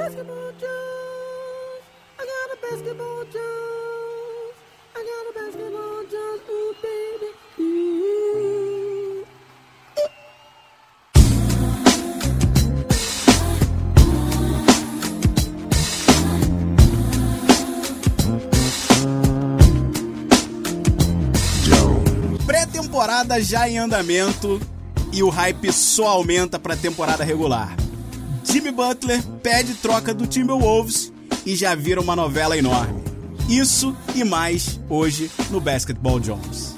basketball Jones. I got a basketball Jones. I got a basketball Jones. Ooh, baby. Pré-temporada já em andamento e o hype só aumenta pra temporada regular. Jimmy Butler pede troca do Timberwolves e já vira uma novela enorme. Isso e mais hoje no Basketball Jones.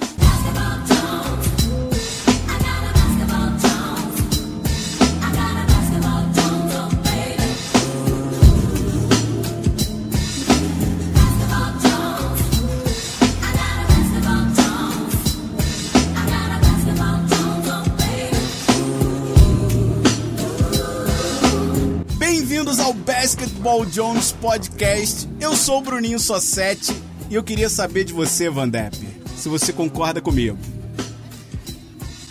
Basketball Jones Podcast. Eu sou o Bruninho Sossetti e eu queria saber de você, Van Depp, se você concorda comigo.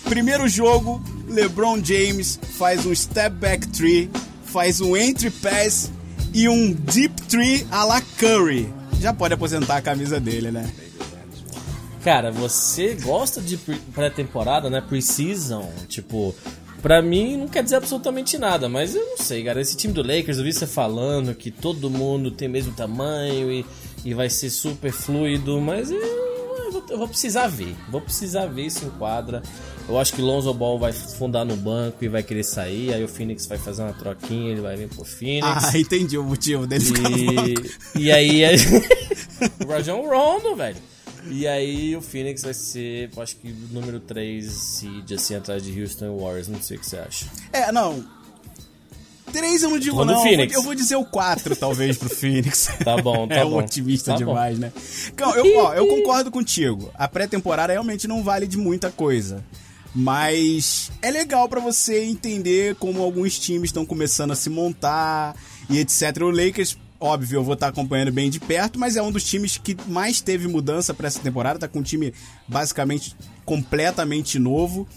Primeiro jogo, LeBron James faz um step back three, faz um entry pass e um deep three a la Curry. Já pode aposentar a camisa dele, né? Cara, você gosta de pré-temporada, né? Pre-season, tipo, pra mim não quer dizer absolutamente nada, mas eu não sei, cara. Esse time do Lakers, eu vi você falando que todo mundo tem o mesmo tamanho e, e vai ser super fluido, mas eu, eu vou, eu vou precisar ver. Vou precisar ver se enquadra. Eu acho que Lonzo Ball vai fundar no banco e vai querer sair, aí o Phoenix vai fazer uma troquinha, ele vai vir pro Phoenix. Ah, entendi o motivo dele. E, e aí. é- o Rajon Rondo, velho. E aí o Phoenix vai ser, acho que número 3 seed, assim, atrás de Houston e Warriors. Não sei o que você acha. É, não. Três eu não digo no não, Phoenix. eu vou dizer o quatro talvez pro Phoenix. Tá bom, tá é bom. um otimista Tá bom. demais, né? Então, eu, ó, eu concordo contigo. A pré-temporada realmente não vale de muita coisa. Mas é legal pra você entender como alguns times estão começando a se montar e etc. O Lakers, óbvio, eu vou estar acompanhando bem de perto, mas é um dos times que mais teve mudança pra essa temporada. Tá com um time basicamente completamente novo.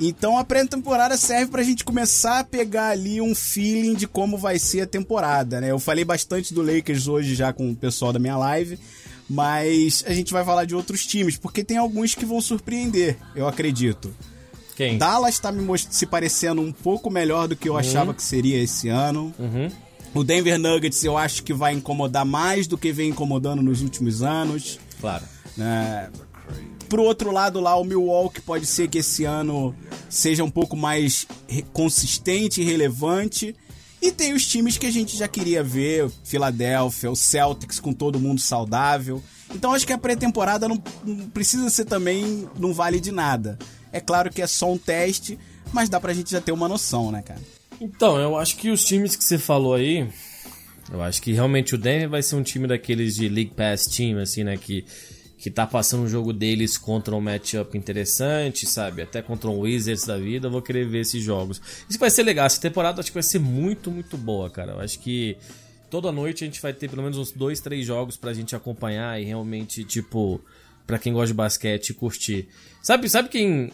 Então a pré-temporada serve pra gente começar a pegar ali um feeling de como vai ser a temporada, né? Eu falei bastante do Lakers hoje já com o pessoal da minha live, mas a gente vai falar de outros times, porque tem alguns que vão surpreender, eu acredito. Quem? Dallas tá me se parecendo um pouco melhor do que eu achava que seria esse ano. Uhum. O Denver Nuggets eu acho que vai incomodar mais do que vem incomodando nos últimos anos. Claro. né? Pro outro lado lá, o Milwaukee pode ser que esse ano seja um pouco mais consistente e relevante. E tem os times que a gente já queria ver, o Philadelphia, o Celtics com todo mundo saudável. Então acho que a pré-temporada não, não precisa ser também, não vale de nada. É claro que é só um teste, mas dá pra gente já ter uma noção, né, cara? Então, eu acho que os times que você falou aí. Eu acho que realmente o Denver vai ser um time daqueles de League Pass Team, assim, né? Que, que tá passando o jogo deles contra um matchup interessante, sabe? Até contra um Wizards da vida, eu vou querer ver esses jogos. Isso vai ser legal. Essa temporada acho que vai ser muito, muito boa, cara. Eu acho que toda noite a gente vai ter pelo menos uns dois, três jogos pra gente acompanhar e realmente, tipo, pra quem gosta de basquete, curtir. Sabe, sabe quem.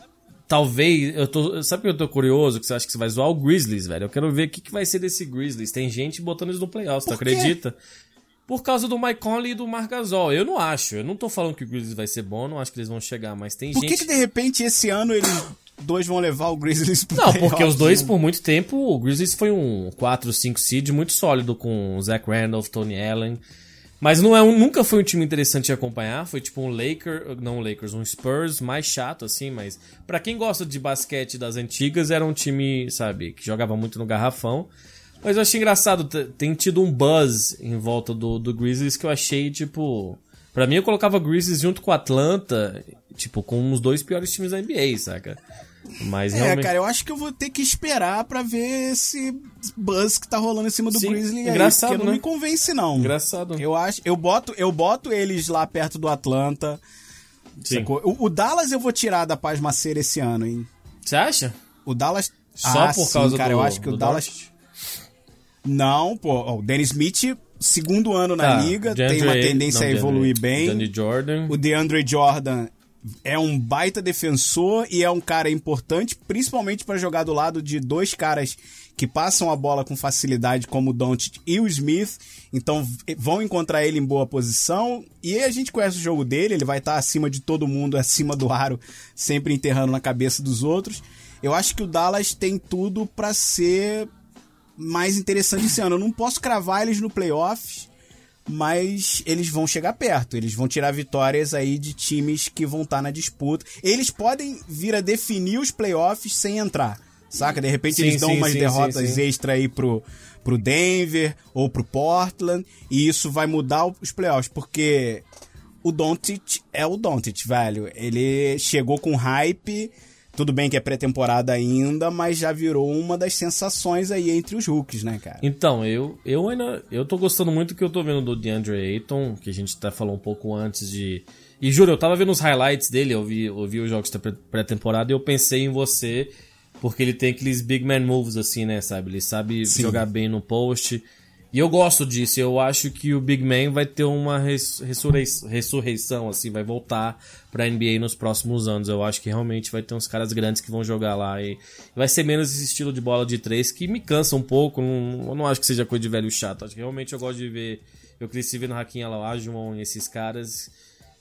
Talvez, eu tô. Sabe que eu tô curioso? Que você acha que você vai zoar o Grizzlies, velho? Eu quero ver o que, que vai ser desse Grizzlies. Tem gente botando eles no playoffs, tu Por acredita? Por causa do Mike Conley e do Marc Gasol. Eu não acho. Eu não tô falando que o Grizzlies vai ser bom, não acho que eles vão chegar, mas tem Por que, gente. que de repente esse ano eles dois vão levar o Grizzlies pro Não, porque os dois, por muito tempo, o Grizzlies foi um 4, 5 seed muito sólido com o Zach Randolph, Tony Allen. Mas não é um, nunca foi um time interessante de acompanhar. Foi tipo um Lakers, não um Lakers, um Spurs mais chato, assim. Mas pra quem gosta de basquete das antigas, era um time, sabe, que jogava muito no garrafão. Mas eu achei engraçado, tem tido um buzz em volta do, do Grizzlies que eu achei, tipo. Pra mim, eu colocava Grizzlies junto com o Atlanta, tipo, com os dois piores times da NBA, saca? Mas É, realmente. cara, eu acho que eu vou ter que esperar pra ver esse buzz que tá rolando em cima do Sim, Grizzly aí, engraçado, porque não né? me convence não. Engraçado. Eu acho, eu boto, eu boto eles lá perto do Atlanta. Sim. O, o Dallas eu vou tirar da pasmaceira esse ano, hein? Você acha? O Dallas Só Ah, por sim, causa cara, do eu acho que o Dallas? Não, pô, o Dennis Smith, segundo ano na Tá, liga, tem uma tendência não, a evoluir DeAndre- bem. DeAndre Jordan. O DeAndre Jordan é um baita defensor e é um cara importante, principalmente pra jogar do lado de dois caras que passam a bola com facilidade, como o Doncic e o Smith. Então vão encontrar ele em boa posição. E a gente conhece o jogo dele, ele vai estar acima de todo mundo, acima do aro, sempre enterrando na cabeça dos outros. Eu acho que o Dallas tem tudo para ser mais interessante esse ano. Eu não posso cravar eles no playoffs, mas eles vão chegar perto. Eles vão tirar vitórias aí de times que vão estar na disputa. Eles podem vir a definir os playoffs sem entrar. Saca? De repente Sim, eles dão sim, umas sim, derrotas extra aí pro, pro Denver ou pro Portland. E isso vai mudar os playoffs, porque o Doncic é o Doncic, velho. Ele chegou com hype. Tudo bem que é pré-temporada ainda, mas já virou uma das sensações aí entre os rookies, né, cara? Então, eu, eu ainda. Eu tô gostando muito do que eu tô vendo do DeAndre Ayton, que a gente até falou um pouco antes de. E juro, eu tava vendo os highlights dele, eu vi, eu vi os jogos da pré- pré-temporada e eu pensei em você, porque ele tem aqueles big man moves, assim, né, sabe? Ele sabe Sim. jogar bem no post. E eu gosto disso, eu acho que o Big Man vai ter uma res- ressurrei- ressurreição, assim, vai voltar pra NBA nos próximos anos. Eu acho que realmente vai ter uns caras grandes que vão jogar lá e vai ser menos esse estilo de bola de três que me cansa um pouco. Não, eu não acho que seja coisa de velho chato. Acho que realmente eu gosto de ver. Eu cresci vendo Hakim Alajuwon e esses caras.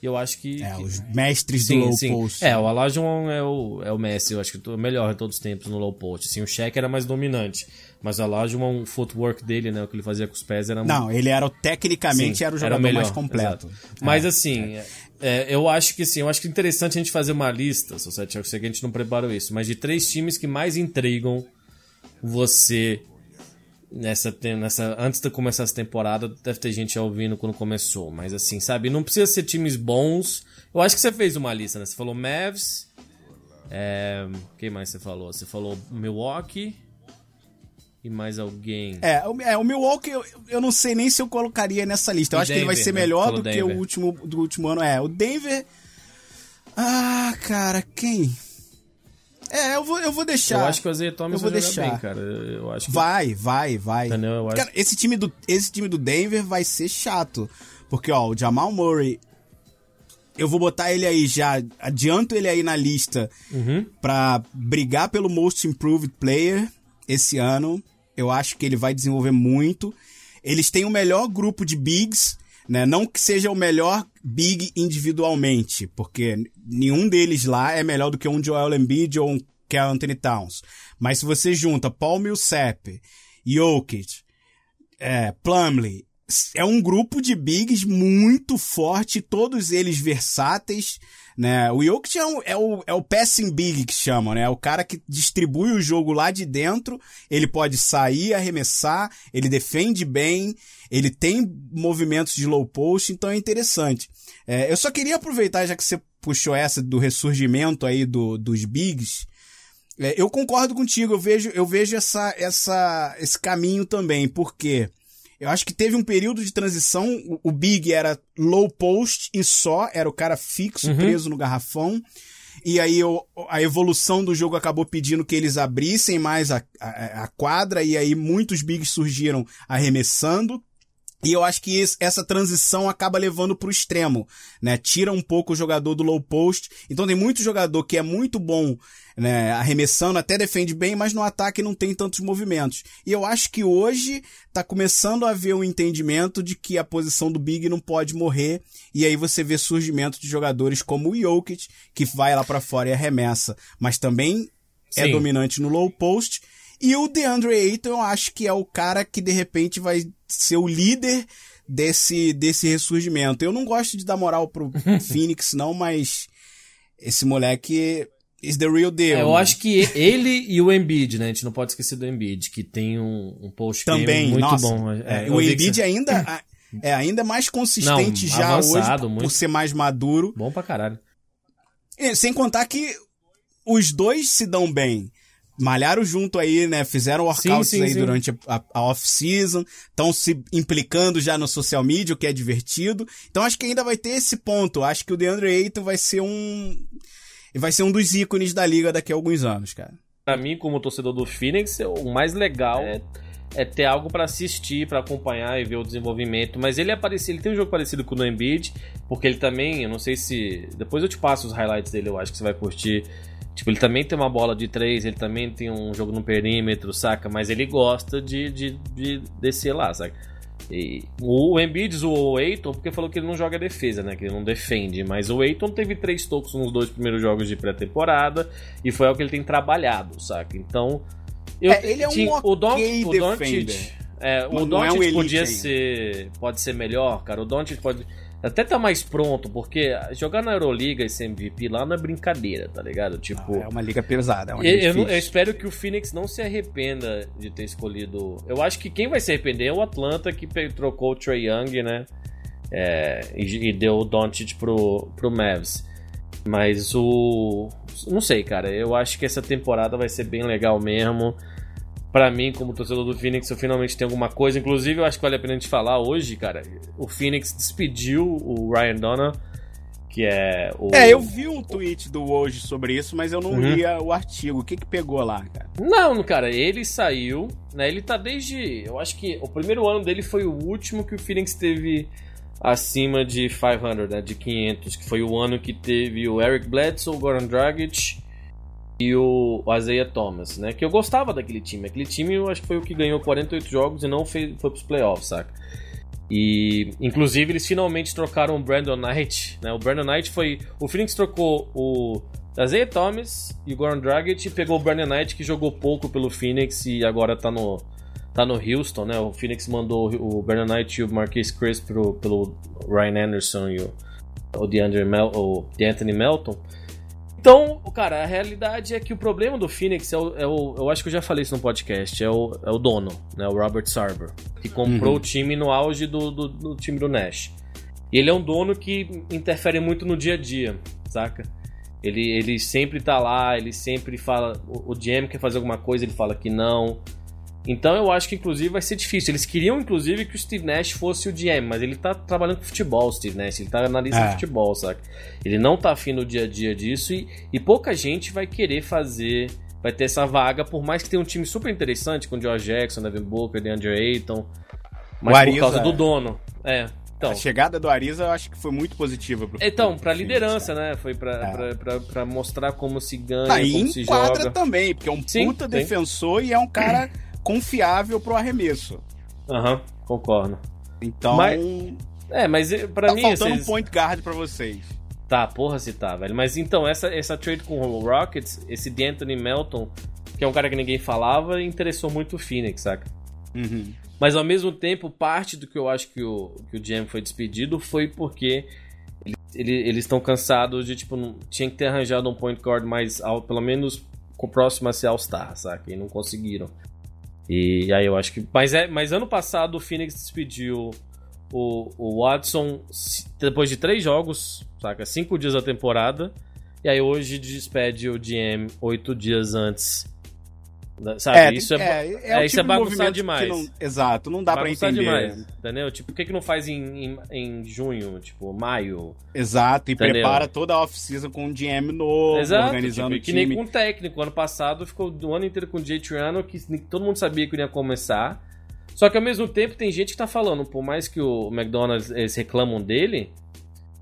E eu acho que. É, que- os mestres do Sim, low sim. post. É, o Alajuwon é o, é o Messi, eu acho que o melhor de todos os tempos no low post. Assim, o Shaq era mais dominante. Mas o Alajuwon, o footwork dele, né, o que ele fazia com os pés era Não, ele era o- tecnicamente Sim, era o era jogador melhor, mais completo. Mas assim, é, eu acho que sim, eu acho que é interessante a gente fazer uma lista, Society, eu sei que a gente não preparou isso, mas de três times que mais intrigam você nessa, nessa antes de começar essa temporada, deve ter gente ouvindo quando começou, mas assim, sabe, não precisa ser times bons. Eu acho que você fez uma lista, né? Você falou Mavs, é, quem mais você falou? Você falou Milwaukee e mais alguém. É, o, é, o Milwaukee eu, eu não sei nem se eu colocaria nessa lista. Eu E acho que ele vai Denver, ser né? melhor Falou do que o Denver. último, do último ano. É, o Denver. Ah, cara, quem? É, eu vou, eu vou deixar. Eu acho que o Isaiah Thomas Eu vou vai deixar. bem, cara. Eu acho que Vai, vai, vai. Acho- Cara, esse time, do, esse time do Denver vai ser chato. Porque, ó, o Jamal Murray. Eu vou botar ele aí já. Adianto ele aí na lista Uhum. pra brigar pelo Most Improved Player esse ano. Eu acho que ele vai desenvolver muito. Eles têm o melhor grupo de bigs, né? Não que seja o melhor big individualmente, porque nenhum deles lá é melhor do que um Joel Embiid ou um Carl Anthony Towns. Mas se você junta Paul Millsap, Jokic, é, é um grupo de bigs muito forte, todos eles versáteis, né? O Jokic é, um- é o, é o passing big que chamam, né? É o cara que distribui o jogo lá de dentro, ele pode sair, arremessar, ele defende bem, ele tem movimentos de low post, então é interessante. É, eu só queria aproveitar, já que você puxou essa do ressurgimento aí do, dos bigs, é, eu concordo contigo, eu vejo, eu vejo essa, essa, esse caminho também, porque eu acho que teve um período de transição, o, o Big era low post e só, era o cara fixo, preso no garrafão. E aí o- a evolução do jogo acabou pedindo que eles abrissem mais a, a, a quadra, e aí muitos bigs surgiram arremessando. E eu acho que esse- essa transição acaba levando pro extremo, né? Tira um pouco o jogador do low post. Então tem muito jogador que é muito bom, né? Arremessando, até defende bem, mas no ataque não tem tantos movimentos. E eu acho que hoje tá começando a haver um entendimento de que a posição do Big não pode morrer. E aí você vê surgimento de jogadores como o Jokic, que vai lá pra fora e arremessa, mas também é Sim. dominante no low post. E o DeAndre Ayton, eu acho que é o cara que de repente vai ser o líder desse, desse ressurgimento. Eu não gosto de dar moral pro Phoenix, não, mas esse moleque is the real deal. É, eu né? acho que ele e o Embiid, né? A gente não pode esquecer do Embiid, que tem um, um post também, muito nossa, bom. é, É, o Embiid você- ainda é ainda mais consistente Não, já avançado, hoje muito. por ser mais maduro. Bom pra caralho. E, sem contar que os dois se dão bem. Malharam junto aí, né? Fizeram workouts Sim, sim, aí sim. durante a, a off-season. Estão se implicando já no social media, o que é divertido. Então acho que ainda vai ter esse ponto. Acho que o DeAndre Ayton vai ser um... Vai ser um dos ícones da liga daqui a alguns anos, cara. Pra mim, como torcedor do Phoenix, o mais legal é, é ter algo pra assistir, pra acompanhar e ver o desenvolvimento. Mas ele é parecido, ele tem um jogo parecido com o do Embiid, porque ele também, eu não sei se. Depois eu te passo os highlights dele, eu acho que você vai curtir. Tipo, ele também tem uma bola de três, ele também tem um jogo no perímetro, saca? Mas ele gosta de, de, de descer lá, saca? E o Embiid zoou o Eiton porque falou que ele não joga defesa, né? Que ele não defende. Mas o Eiton teve três tocos nos dois primeiros jogos de pré-temporada e foi algo que ele tem trabalhado, saca? Então. Eu, é, ele é um tinha, okay o Don, o Doncic, é, o Doncic é um podia ser. Pode ser melhor, cara. O Doncic pode até tá mais pronto, porque jogar na Euroliga esse MVP lá não é brincadeira, tá ligado? Tipo, não, é uma liga pesada, é uma liga eu, eu, eu, espero que o Phoenix não se arrependa de ter escolhido. Eu acho que quem vai se arrepender é o Atlanta que trocou o Trey Young, né? É, e, e, deu o Doncic pro, pro Mavs. Mas o. Não sei, cara. Eu acho que essa temporada vai ser bem legal mesmo para mim, como torcedor do Phoenix, eu finalmente tenho alguma coisa. Inclusive, eu acho que vale a pena a gente falar hoje, cara. O Phoenix despediu o Ryan Donna, que é o. É, eu vi um tweet do hoje sobre isso, mas eu não uhum. li o artigo. O que que pegou lá, cara? Não, cara, ele saiu, né? Ele tá desde. Eu acho que o primeiro ano dele foi o último que o Phoenix teve acima de 500, né? De 500, que foi o ano que teve o Eric Bledsoe, o Goran Dragic e o, Isaiah Thomas, né? Que eu gostava daquele time. Aquele time eu acho que foi o que ganhou 48 jogos e não foi, foi pros playoffs, saca? E inclusive eles finalmente trocaram o Brandon Knight, né? O Brandon Knight foi. O Phoenix trocou o Isaiah Thomas e o Goran Dragic e pegou o Brandon Knight que jogou pouco pelo Phoenix e agora tá no tá no Houston, né? O Phoenix mandou o Brandon Knight e o Marquise Chris pro, pelo Ryan Anderson e o, o DeAndre Mel, o DeAnthony Melton. Então, cara, a realidade é que o problema do Phoenix é o, é o, Eu acho que eu já falei isso no podcast. É o, é o dono, né? O Robert Sarver. Que comprou uhum. o time no auge do, do, do, time do Nash. E ele é um dono que interfere muito no dia a dia, saca? Ele, ele sempre tá lá, ele sempre fala. O, o GM quer fazer alguma coisa, ele fala que não. Então eu acho que inclusive vai ser difícil. Eles queriam inclusive que o Steve Nash fosse o GM, mas ele tá trabalhando com futebol, o Steve Nash. Ele tá analista é. futebol, saca? Ele não tá afim no dia a dia disso e, e pouca gente vai querer fazer. Vai ter essa vaga, por mais que tenha um time super interessante com o George Jackson, Devin Booker, DeAndre Ayton. Mas Ariza, por causa do dono. É. Então, a chegada do Ariza eu acho que foi muito positiva pro Então, pra liderança, né? Foi pra, é. mostrar como se ganha, ah, como se joga. também, porque é um sim, puta sim. defensor e é um cara confiável pro arremesso. Aham, uhum, concordo. Então. Mas, é, mas eh, pra tá mim. Tá faltando um point guard pra vocês. Tá, porra se tá, velho. Mas então, essa, essa trade com o Rockets, esse de Anthony Melton, que é um cara que ninguém falava, interessou muito o Phoenix, saca? Uhum. Mas ao mesmo tempo, parte do que eu acho que o, que o GM foi despedido foi porque ele, ele, eles estão cansados de, tipo, não, tinha que ter arranjado um point guard mais pelo menos próximo a ser All-Star, saca? E não conseguiram. E aí eu acho que. Mas, é, mas ano passado o Phoenix despediu o, o Watson depois de três jogos, saca? Cinco dias da temporada. E aí hoje despede o GM oito dias antes Sabe, é, isso é, é, é, é isso é tipo é bagunçar demais. Não, exato, não dá pra entender. Demais, entendeu? Tipo, por que, que não faz em, em, em junho, tipo, maio? Exato, e entendeu? prepara toda a off-season com um GM novo, exato, organizando tipo, o time. Que nem com o técnico. Ano passado ficou o ano inteiro com o Jay Triano, que todo mundo sabia que ia começar. Só que ao mesmo tempo tem gente que tá falando, por mais que o McDonald's eles reclamam dele,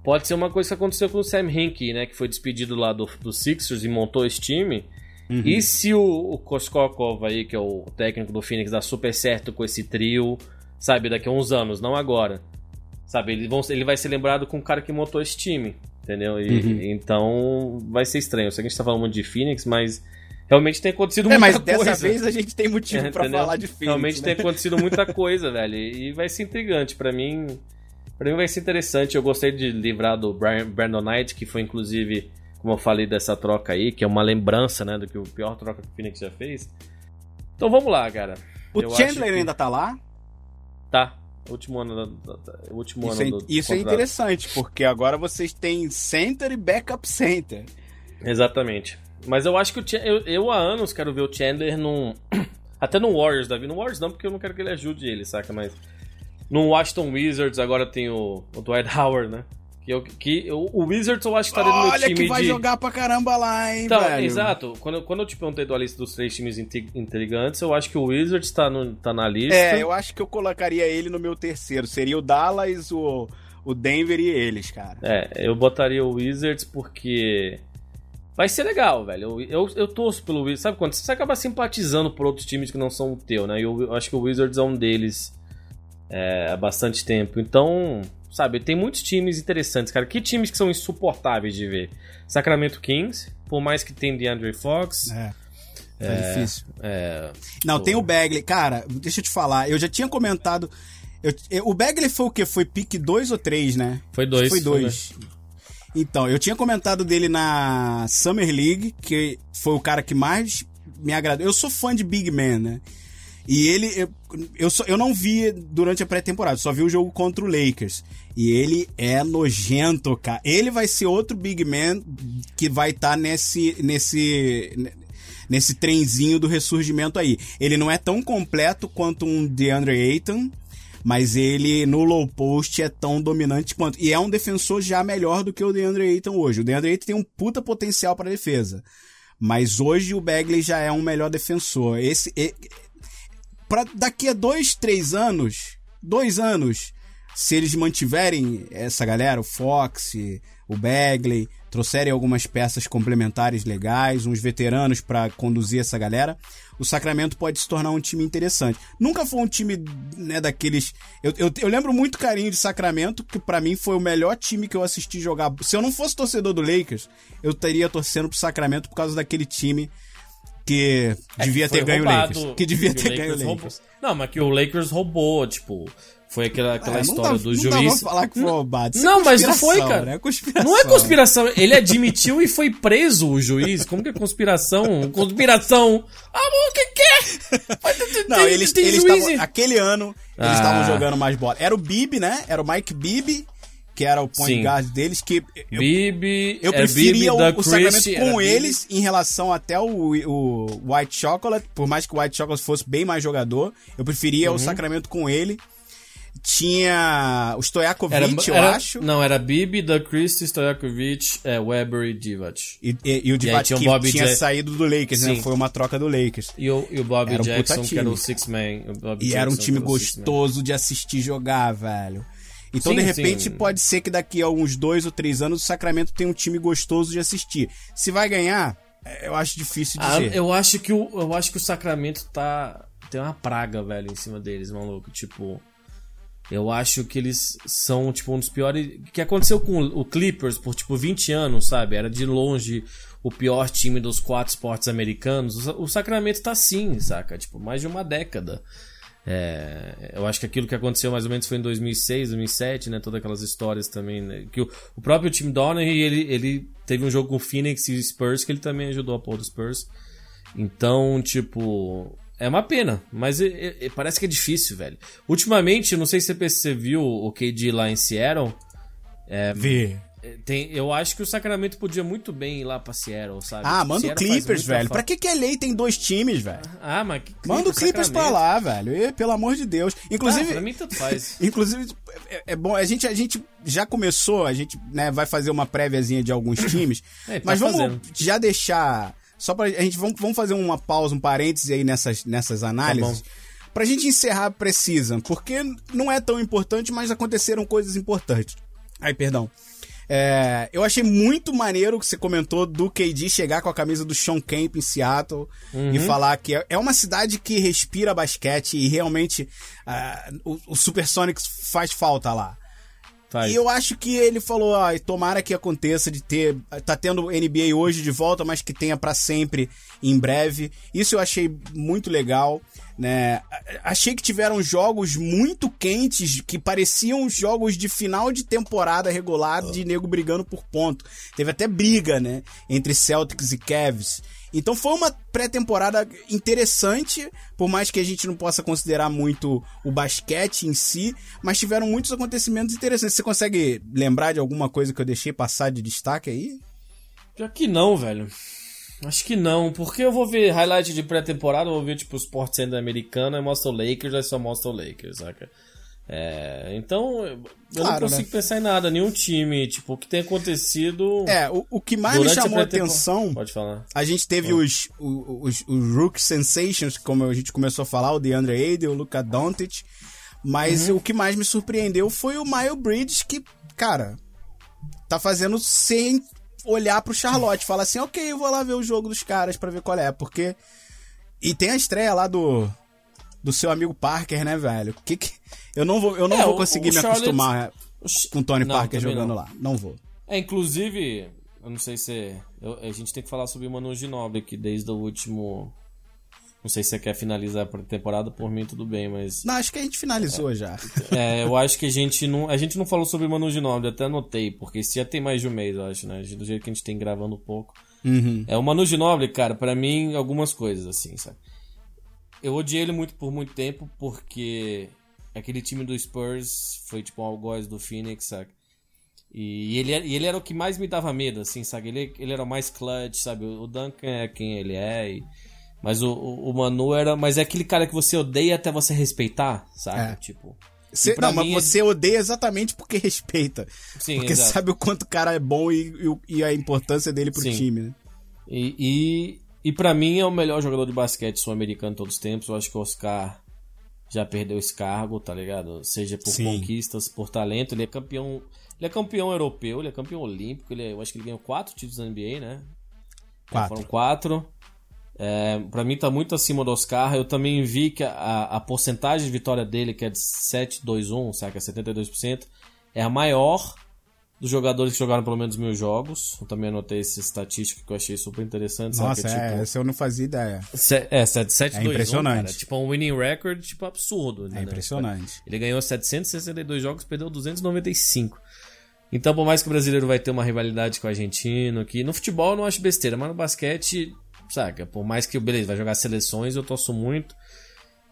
pode ser uma coisa que aconteceu com o Sam Hinkie, né? Que foi despedido lá do, do Sixers e montou esse time. Uhum. E se o, o Koskokov aí, que é o técnico do Phoenix, dá super certo com esse trio, sabe, daqui a uns anos, não agora. Sabe, ele, vão, ele vai ser lembrado com o cara que montou esse time, entendeu? E, uhum. Então vai ser estranho. Eu sei que a gente tá falando muito de Phoenix, mas realmente tem acontecido é, muita coisa. É, mas dessa vez a gente tem motivo é, para falar de Phoenix. Realmente né? tem acontecido muita coisa, velho. E vai ser intrigante. para mim, para mim vai ser interessante. Eu gostei de livrar do Brian, Brandon Knight, que foi inclusive como eu falei dessa troca aí, que é uma lembrança, né, do que o pior troca que o Phoenix já fez. Então vamos lá, cara. O eu Chandler que... ainda tá lá? Tá. Último ano, último isso ano é, do Isso é interessante, porque agora vocês têm center e backup center. Exatamente. Mas eu acho que o eu, eu há anos quero ver o Chandler num. Até no Warriors, Davi. No Warriors não, porque eu não quero que ele ajude ele, saca? Mas. No Washington Wizards agora tem o, o Dwight Howard, né? Que, eu, que eu, o Wizards eu acho que tá dentro do meu time Olha que vai de... jogar pra caramba lá, hein, então, velho. Exato. Quando, quando eu te perguntei da lista dos três times intrigantes, eu acho que o Wizards tá, no, tá na lista. É, eu acho que eu colocaria ele no meu terceiro. Seria o Dallas, o, o Denver e eles, cara. É, eu botaria o Wizards porque... Vai ser legal, velho. Eu, eu, eu torço pelo Wizards. Sabe quando você acaba simpatizando por outros times que não são o teu, né? E eu, eu acho que o Wizards é um deles é, há bastante tempo. Então, sabe, tem muitos times interessantes, cara. Que times que são insuportáveis de ver? Sacramento Kings, por mais que tenha DeAndre Fox. É. É, difícil. É, Não, pô. tem o Bagley. Cara, deixa eu te falar. Eu já tinha comentado. eu- eu- o Bagley foi o quê? Foi pique 2 ou 3, né? Foi dois, Foi foi 2. Então, eu tinha comentado dele na Summer League, que foi o cara que mais me agradou. Eu sou fã de Big Man, né? E ele, eu, eu, só, eu não vi durante a pré-temporada, só vi o jogo contra o Lakers. E ele é nojento, cara. Ele vai ser outro Big Man que vai estar nesse, nesse, nesse trenzinho do ressurgimento aí. Ele não é tão completo quanto um DeAndre Ayton, mas ele no low post é tão dominante quanto. E é um defensor já melhor do que o DeAndre Ayton hoje. O DeAndre Ayton tem um puta potencial para defesa. Mas hoje o Bagley já é um melhor defensor. Esse pra daqui a dois, três anos, dois anos, se eles mantiverem essa galera, o Fox, o Bagley, trouxerem algumas peças complementares legais, uns veteranos para conduzir essa galera, o Sacramento pode se tornar um time interessante. Nunca foi um time né, daqueles. Eu, eu, eu lembro muito carinho de Sacramento, que para mim foi o melhor time que eu assisti jogar. Se eu não fosse torcedor do Lakers, eu estaria torcendo pro Sacramento por causa daquele time que É, devia foi ter ganho o Lakers. Que devia que ter o ganho o Lakers. Não, mas que o Lakers roubou, tipo. Foi aquela, aquela É, não história dá- do não juiz. Pra falar que foi roubado. Isso Não, é mas não foi, cara. né? É. Não é conspiração, ele admitiu e foi preso, o juiz. Como que é conspiração? Conspiração! Amor, o que que é? Não, tem- eles, tem eles tavam, aquele ano, eles Ah. estavam jogando mais bola. Era o Bibi, né? Era o Mike Bibi, que era o point Sim. guard deles, que eu, Bibi, eu é, preferia Bibi o, o Sacramento com era Bibi. eles em relação até o, o White Chocolate, por mais que o White Chocolate fosse bem mais jogador, eu preferia Uhum. o Sacramento com ele. Tinha o Stojakovic, eu era- acho. Não, era Bibi, da Christie, Stojakovic, é, Weber e Divac. E, e, e o Divac tinha o que Bobby tinha Jack- saído do Lakers, né? Sim. Foi uma troca do Lakers. E o, e o Bob Era um Jackson, que era o. Six Man. o E era um Jackson, time o gostoso de assistir jogar, velho. Então, Sim, de repente, sim. pode ser que daqui a uns dois ou três anos o Sacramento tenha um time gostoso de assistir. Se vai ganhar, é, eu acho difícil Ah, dizer. eu acho que o eu acho que o Sacramento tá tem uma praga, velho, em cima deles, maluco, tipo eu acho que eles são tipo um dos piores que aconteceu com o Clippers por tipo 20 anos, sabe? Era de longe o pior time dos quatro esportes americanos. O Sa- O Sacramento tá assim, saca? Tipo, mais de uma década. É, eu acho que aquilo que aconteceu mais ou menos foi em 2006, 2007, né? Todas aquelas histórias também, né? Que o, o próprio Tim Donaghy, ele, ele teve um jogo com o Phoenix e Spurs que ele também ajudou a pôr do Spurs. Então, tipo, é uma pena, mas é- é- é- parece que é difícil, velho. Ultimamente, não sei se você viu o KD lá em Seattle. É, Tem, eu acho que o Sacramento podia muito bem ir lá pra Seattle, sabe? Ah, Tipo, manda o Seattle faz Clippers, velho. Pra que que a lei tem dois times, velho? Ah, mas que Manda o Clippers pra lá, velho. E, pelo amor de Deus. Ah, Inclusive, pra mim tanto faz. Inclusive, é, é bom, a gente, a gente já começou, a gente né, vai fazer uma préviazinha de alguns times, É, tá mas vamos fazendo. já deixar, só pra a gente, vamos, vamos fazer uma pausa, um parêntese aí nessas, nessas análises, Tá pra gente encerrar Precisa, porque não é tão importante, mas aconteceram coisas importantes. Ai, perdão. É, eu achei muito maneiro que você comentou do KD chegar com a camisa do Sean Kemp em Seattle e Uhum. falar que é- é uma cidade que respira basquete e realmente ah, o, o Supersonics faz falta lá. Faz. E eu acho que ele falou, ah, tomara que aconteça de ter, tá tendo NBA hoje de volta, mas que tenha pra sempre em breve. Isso eu achei muito legal, né? Achei que tiveram jogos muito quentes que pareciam jogos de final de temporada regular de nego brigando por ponto. Teve até briga, né, entre Celtics e Cavs. Então foi uma pré-temporada interessante, por mais que a gente não possa considerar muito o basquete em si, mas tiveram muitos acontecimentos interessantes. Você consegue lembrar de alguma coisa que eu deixei passar de destaque aí? Pior que não, velho. Acho que não, porque eu vou ver highlight de pré-temporada, vou ver tipo o Sport Center americano, aí mostra o Lakers, aí só mostra o Lakers, saca? É, então, eu Claro, não consigo né? pensar em nada, nenhum time, tipo, o que tem acontecido. É, o, o que mais me chamou a atenção Pode falar. A gente teve os, os, os Rook Sensations, como a gente começou a falar, o DeAndre Ayton, o Luka Doncic. Mas Uhum. o que mais me surpreendeu foi o Miles Bridges, que, cara, tá fazendo sem olhar pro Charlotte, falar assim, ok, eu vou lá ver o jogo dos caras pra ver qual é, porque... E tem a estreia lá do, do seu amigo Parker, né, velho? Que que... Eu não vou, eu não É, vou o- conseguir o me Charlotte- acostumar O com o Tony Não, Parker jogando não. lá. Não vou. É, inclusive, eu não sei se. eu- a gente tem que falar sobre o Manu Ginobili aqui desde o último. Não sei se você quer finalizar a temporada, por mim tudo bem, mas. Não, acho que a gente finalizou já. É, eu acho que a gente não. A gente não falou sobre o Manu Ginobili, até anotei, porque isso já tem mais de um mês, eu acho, né? Do jeito que a gente tem gravando um pouco. Uhum. É, o Manu Ginobili, cara, pra mim, algumas coisas, assim, sabe? Eu odiei ele muito por muito tempo, porque aquele time do Spurs foi tipo o algoz do Phoenix, sabe? E ele, era- e ele era o que mais me dava medo, assim, sabe? Ele, ele era o mais clutch, sabe? O Duncan é quem ele é, e- mas o, o, o Manu era... Mas é aquele cara que você odeia até você respeitar, sabe? É. Tipo... Cê- não, mas você odeia exatamente porque respeita. Sim, porque exato. sabe o quanto o cara é bom e, e e a importância dele pro Sim. time, né? E, e, e para mim é o melhor jogador de basquete sul-americano de todos os tempos. Eu acho que o Oscar já perdeu esse cargo, tá ligado? Seja por Sim. conquistas, por talento. Ele é campeão. Ele é campeão europeu, ele é campeão olímpico. Ele é- eu acho que ele ganhou quatro títulos da NBA, né? Quatro. Foram quatro. É, para mim tá muito acima do Oscar. Eu também vi que a, a porcentagem de vitória dele, que é de 7-2-1, saca? 72%, é a maior dos jogadores que jogaram pelo menos mil jogos. Eu também anotei essa estatística que eu achei super interessante. sabe? Nossa, Que é, tipo, essa eu não fazia ideia. se- é, 7 É impressionante. Cara. Tipo, um winning record, tipo, absurdo. É né? impressionante. Ele ganhou 762 jogos, perdeu 295. Então, por mais que o brasileiro vai ter uma rivalidade com o argentino, que no futebol eu não acho besteira, mas no basquete, saca? Por mais que, beleza, vai jogar seleções, eu torço muito.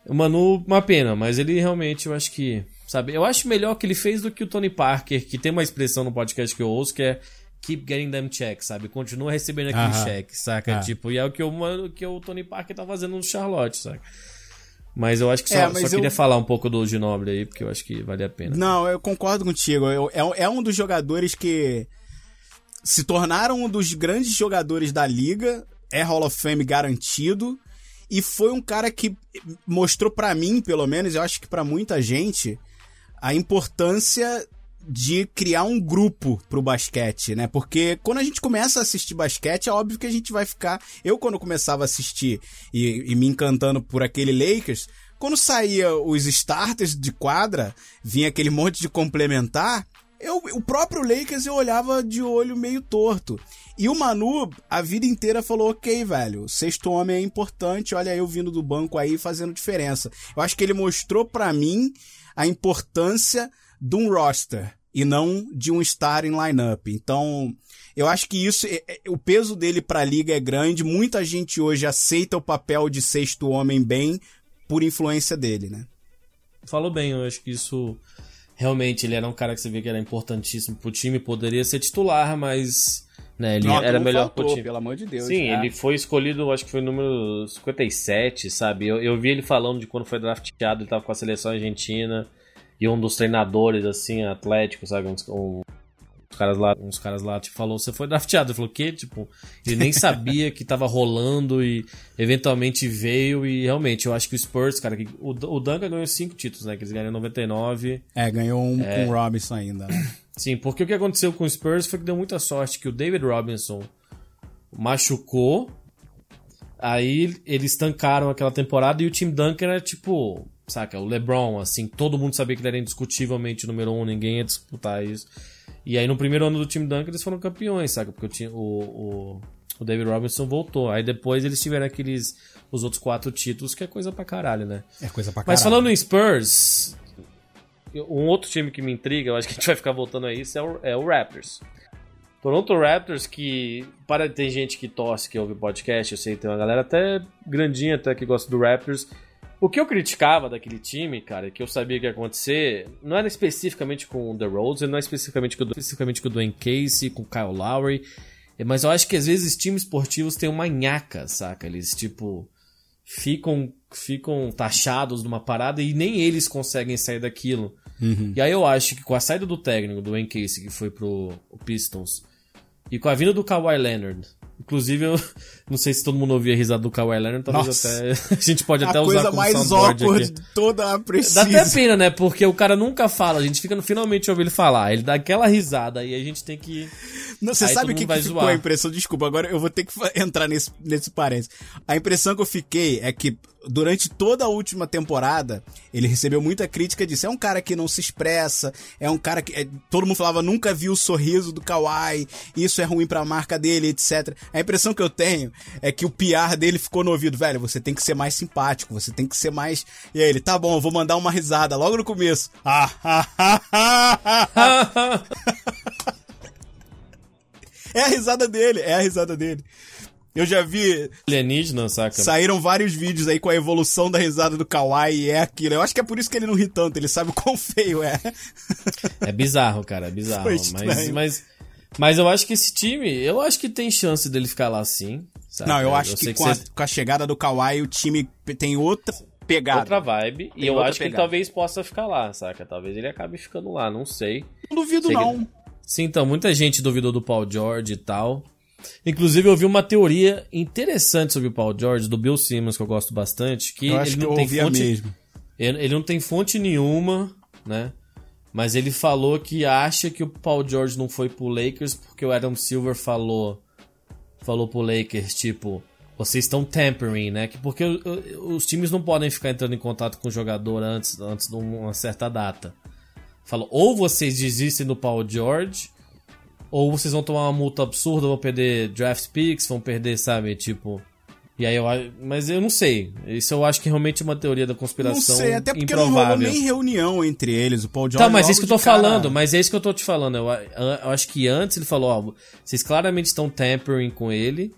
O Manu, uma pena, mas ele realmente, eu acho que, sabe? Eu acho melhor o que ele fez do que o Tony Parker, que tem uma expressão no podcast que eu ouço que é keep getting them checks, sabe? Continua recebendo aquele Aham. cheque, saca? Ah. Tipo, e é o que o, que o Tony Parker tá fazendo no Charlotte, saca? Mas eu acho que só, É, só eu- queria falar um pouco do Ginobili aí, porque eu acho que vale a pena. Não, eu concordo contigo. Eu- é, é um dos jogadores que se tornaram um dos grandes jogadores da liga. É Hall of Fame garantido. E foi um cara que mostrou pra mim, pelo menos, eu acho que pra muita gente, a importância de criar um grupo pro basquete, né? Porque quando a gente começa a assistir basquete, é óbvio que a gente vai ficar. Eu, quando começava a assistir e, e me encantando por aquele Lakers, quando saía os starters de quadra, vinha aquele monte de complementar. Eu, o próprio Lakers eu olhava de olho meio torto. E o Manu, a vida inteira, falou: ok, velho, sexto homem é importante, olha eu vindo do banco aí fazendo diferença. Eu acho que ele mostrou pra mim a importância de um roster e não de um starting lineup. Então, eu acho que isso, é- é- o peso dele pra liga é grande. Muita gente hoje aceita o papel de sexto homem bem por influência dele, né? Falou bem, eu acho que isso. Realmente, ele era um cara que você vê que era importantíssimo pro time, poderia ser titular, mas. Né, ele era melhor pro time. pelo amor de Deus. Sim, É. ele foi escolhido, acho que foi o número 57, sabe? Eu, eu vi ele falando de quando foi drafteado, ele tava com a seleção argentina e um dos treinadores, assim, atléticos, sabe? Uns, um- caras lá, uns caras lá, tipo, falou, você foi drafteado. Ele falou, o quê? Tipo, ele nem sabia que tava rolando e eventualmente veio e realmente, eu acho que o Spurs, cara, que, o, o Duncan ganhou cinco títulos, né? Que eles ganharam em 99. É, ganhou um com o Robinson ainda. né? Sim, porque o que aconteceu com o Spurs foi que deu muita sorte que o David Robinson machucou. Aí eles tancaram aquela temporada e o Tim Duncan era tipo, saca, o LeBron, assim, todo mundo sabia que ele era indiscutivelmente o número um, ninguém ia disputar isso. E aí no primeiro ano do Tim Duncan eles foram campeões, saca? Porque o, Tim- o, o, o David Robinson voltou. Aí depois eles tiveram aqueles, os outros quatro títulos, que é coisa pra caralho, né? É coisa pra caralho. Mas falando em Spurs, um outro time que me intriga, eu acho que a gente vai ficar voltando a isso, é o, é o Raptors. Toronto Raptors, que para ter gente que torce, que ouve podcast, eu sei tem uma galera até grandinha até que gosta do Raptors. O que eu criticava daquele time, cara, que eu sabia que ia acontecer, não era especificamente com o DeRozan, não é especificamente com, o- especificamente com o Dwayne Casey, com o Kyle Lowry, mas eu acho que às vezes times esportivos têm uma nhaca, saca? Eles, tipo, ficam, ficam taxados numa parada e nem eles conseguem sair daquilo. Uhum. E aí eu acho que com a saída do técnico, do Wayne Casey, que foi pro Pistons, e com a vinda do Kawhi Leonard, Inclusive, eu não sei se todo mundo ouvia a risada do Kawhi Leonard, talvez Nossa. até. A gente pode até a usar coisa como mais soundboard awkward aqui. de toda a Dá precisa. até pena, né? Porque o cara nunca fala, a gente fica no finalmente ouvir ele falar. Ele dá aquela risada e a gente tem que. Não, você Aí sabe o que, que ficou zoar. a impressão? Desculpa, agora eu vou ter que entrar nesse, nesse parênteses. A impressão que eu fiquei é que durante toda a última temporada, ele recebeu muita crítica disso. É um cara que não se expressa, é um cara que. é- todo mundo falava, nunca viu o sorriso do Kawhi, isso é ruim pra marca dele, etc. A impressão que eu tenho é que o PR dele ficou no ouvido, velho, você tem que ser mais simpático, você tem que ser mais. E aí ele, tá bom, eu vou mandar uma risada logo no começo. Ah, ah, ah, ah, ah. É a risada dele, é a risada dele. Eu já vi, Alienígena, saca? saíram vários vídeos aí com a evolução da risada do Kawaii e é aquilo. Eu acho que é por isso que ele não ri tanto, ele sabe o quão feio é. É bizarro, cara, é bizarro. Mas, mas, mas eu acho que esse time, eu acho que tem chance dele ficar lá sim. saca? Não, eu acho sei que, com, a, você- com a chegada do Kawaii o time tem outra pegada. outra vibe. Tem e eu acho que ele pegada. talvez possa ficar lá, saca? Talvez ele acabe ficando lá, não sei. Não duvido Sei que- não. Sim, então, muita gente duvidou do Paul George e tal. Inclusive, eu vi uma teoria interessante sobre o Paul George, do Bill Simmons, que eu gosto bastante, que ele que não eu tem fonte. Ele, ele não tem fonte nenhuma, né? Mas ele falou que acha que o Paul George não foi pro Lakers porque o Adam Silver falou falou pro Lakers, tipo, vocês estão tampering, né? Que porque os times não podem ficar entrando em contato com o jogador antes, antes de uma certa data. Falou, ou vocês desistem do Paul George, ou vocês vão tomar uma multa absurda, vão perder draft picks, vão perder, sabe, tipo... E aí eu. Mas eu não sei. Isso eu acho que realmente é uma teoria da Não conspiração sei, até porque não improvável. rolou nem reunião entre eles. O Paul George Tá, mas logo isso que eu tô cara- falando, mas é isso que eu tô te falando. Eu, eu acho que antes ele falou, ó, vocês claramente estão tampering com ele.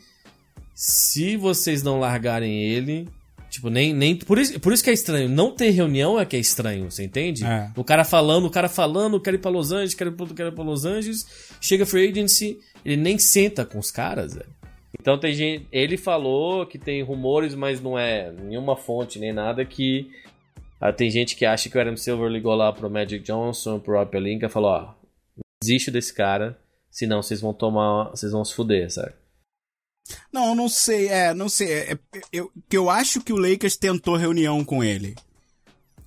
Se vocês não largarem ele, tipo, nem nem por isso, por isso que é estranho, não ter reunião é que é estranho, você entende? É. O cara falando, o cara falando, quero ir pra Los Angeles, quero ir pra, quero ir pra Los Angeles, chega free agency, ele nem senta com os caras, velho. Então tem gente, ele falou que tem rumores, mas não é nenhuma fonte nem nada que ah, tem gente que acha que o Adam Silver ligou lá pro Magic Johnson, pro Rob Pelinka e falou, ó, desiste desse cara, senão vocês vão tomar, vocês vão se fuder, sabe? Não, não sei, é, não sei. É, é, eu, que eu acho que o Lakers tentou reunião com ele.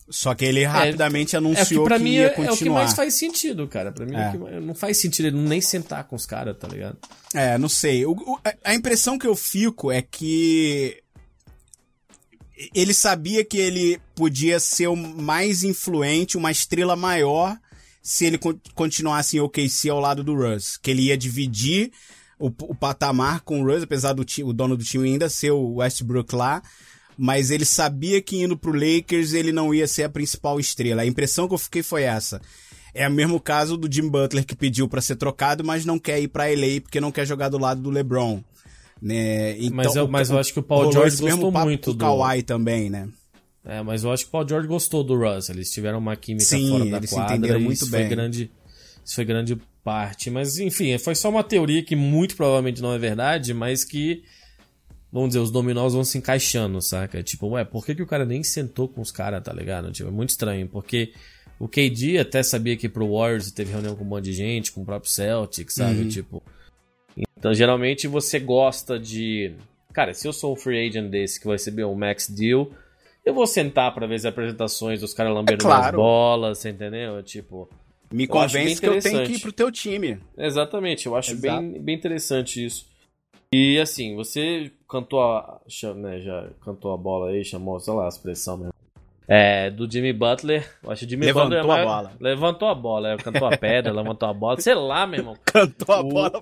Só que ele rapidamente É o que anunciou pra que mim ia é, continuar. é o que mais faz sentido, cara. Pra mim é. É. o que não faz sentido ele nem sentar com os caras, tá ligado? É, não sei. O- o- a- impressão que eu fico é que ele sabia que ele podia ser o mais influente, uma estrela maior, se ele con- continuasse em OKC ao lado do Russ. Que ele ia dividir o, o patamar com o Russ, apesar do ti- o dono do time ainda ser o Westbrook lá. Mas ele sabia que indo pro Lakers ele não ia ser a principal estrela. A impressão que eu fiquei foi essa. É o mesmo caso do Jim Butler que pediu pra ser trocado, mas não quer ir pra LA porque não quer jogar do lado do LeBron. Né? Então, Mas eu- mas eu acho que o Paul George gostou muito do- Kawhi também, né? É, mas eu acho que o Paul George gostou do Russ. Eles tiveram uma química Sim, fora da eles se quadra. entenderam e muito isso bem. Foi grande, isso foi grande parte. Mas, enfim, foi só uma teoria que muito provavelmente não é verdade, mas que, vamos dizer, os dominós vão se encaixando, saca? Tipo, ué, por que, que o cara nem sentou com os caras, tá ligado? Tipo, é muito estranho, porque o KD até sabia que pro Warriors teve reunião com um monte de gente, com o próprio Celtic, sabe? Uhum. Tipo. Então, geralmente você gosta de. Cara, se eu sou um free agent desse que vai receber um max deal, eu vou sentar pra ver as apresentações dos caras lambendo É claro. minhas bolas, entendeu? Tipo. Me Eu convence que eu tenho que ir pro teu time. Exatamente, eu acho Exato. bem, bem interessante isso. E assim, você cantou a. Né, já cantou a bola aí, chamou, sei lá, a expressão mesmo. É, do Jimmy Butler. Eu acho que Jimmy Levantou Butler. é a bola. Levantou a bola, é, cantou a pedra, levantou a bola. Sei lá, meu irmão. Cantou a O- bola.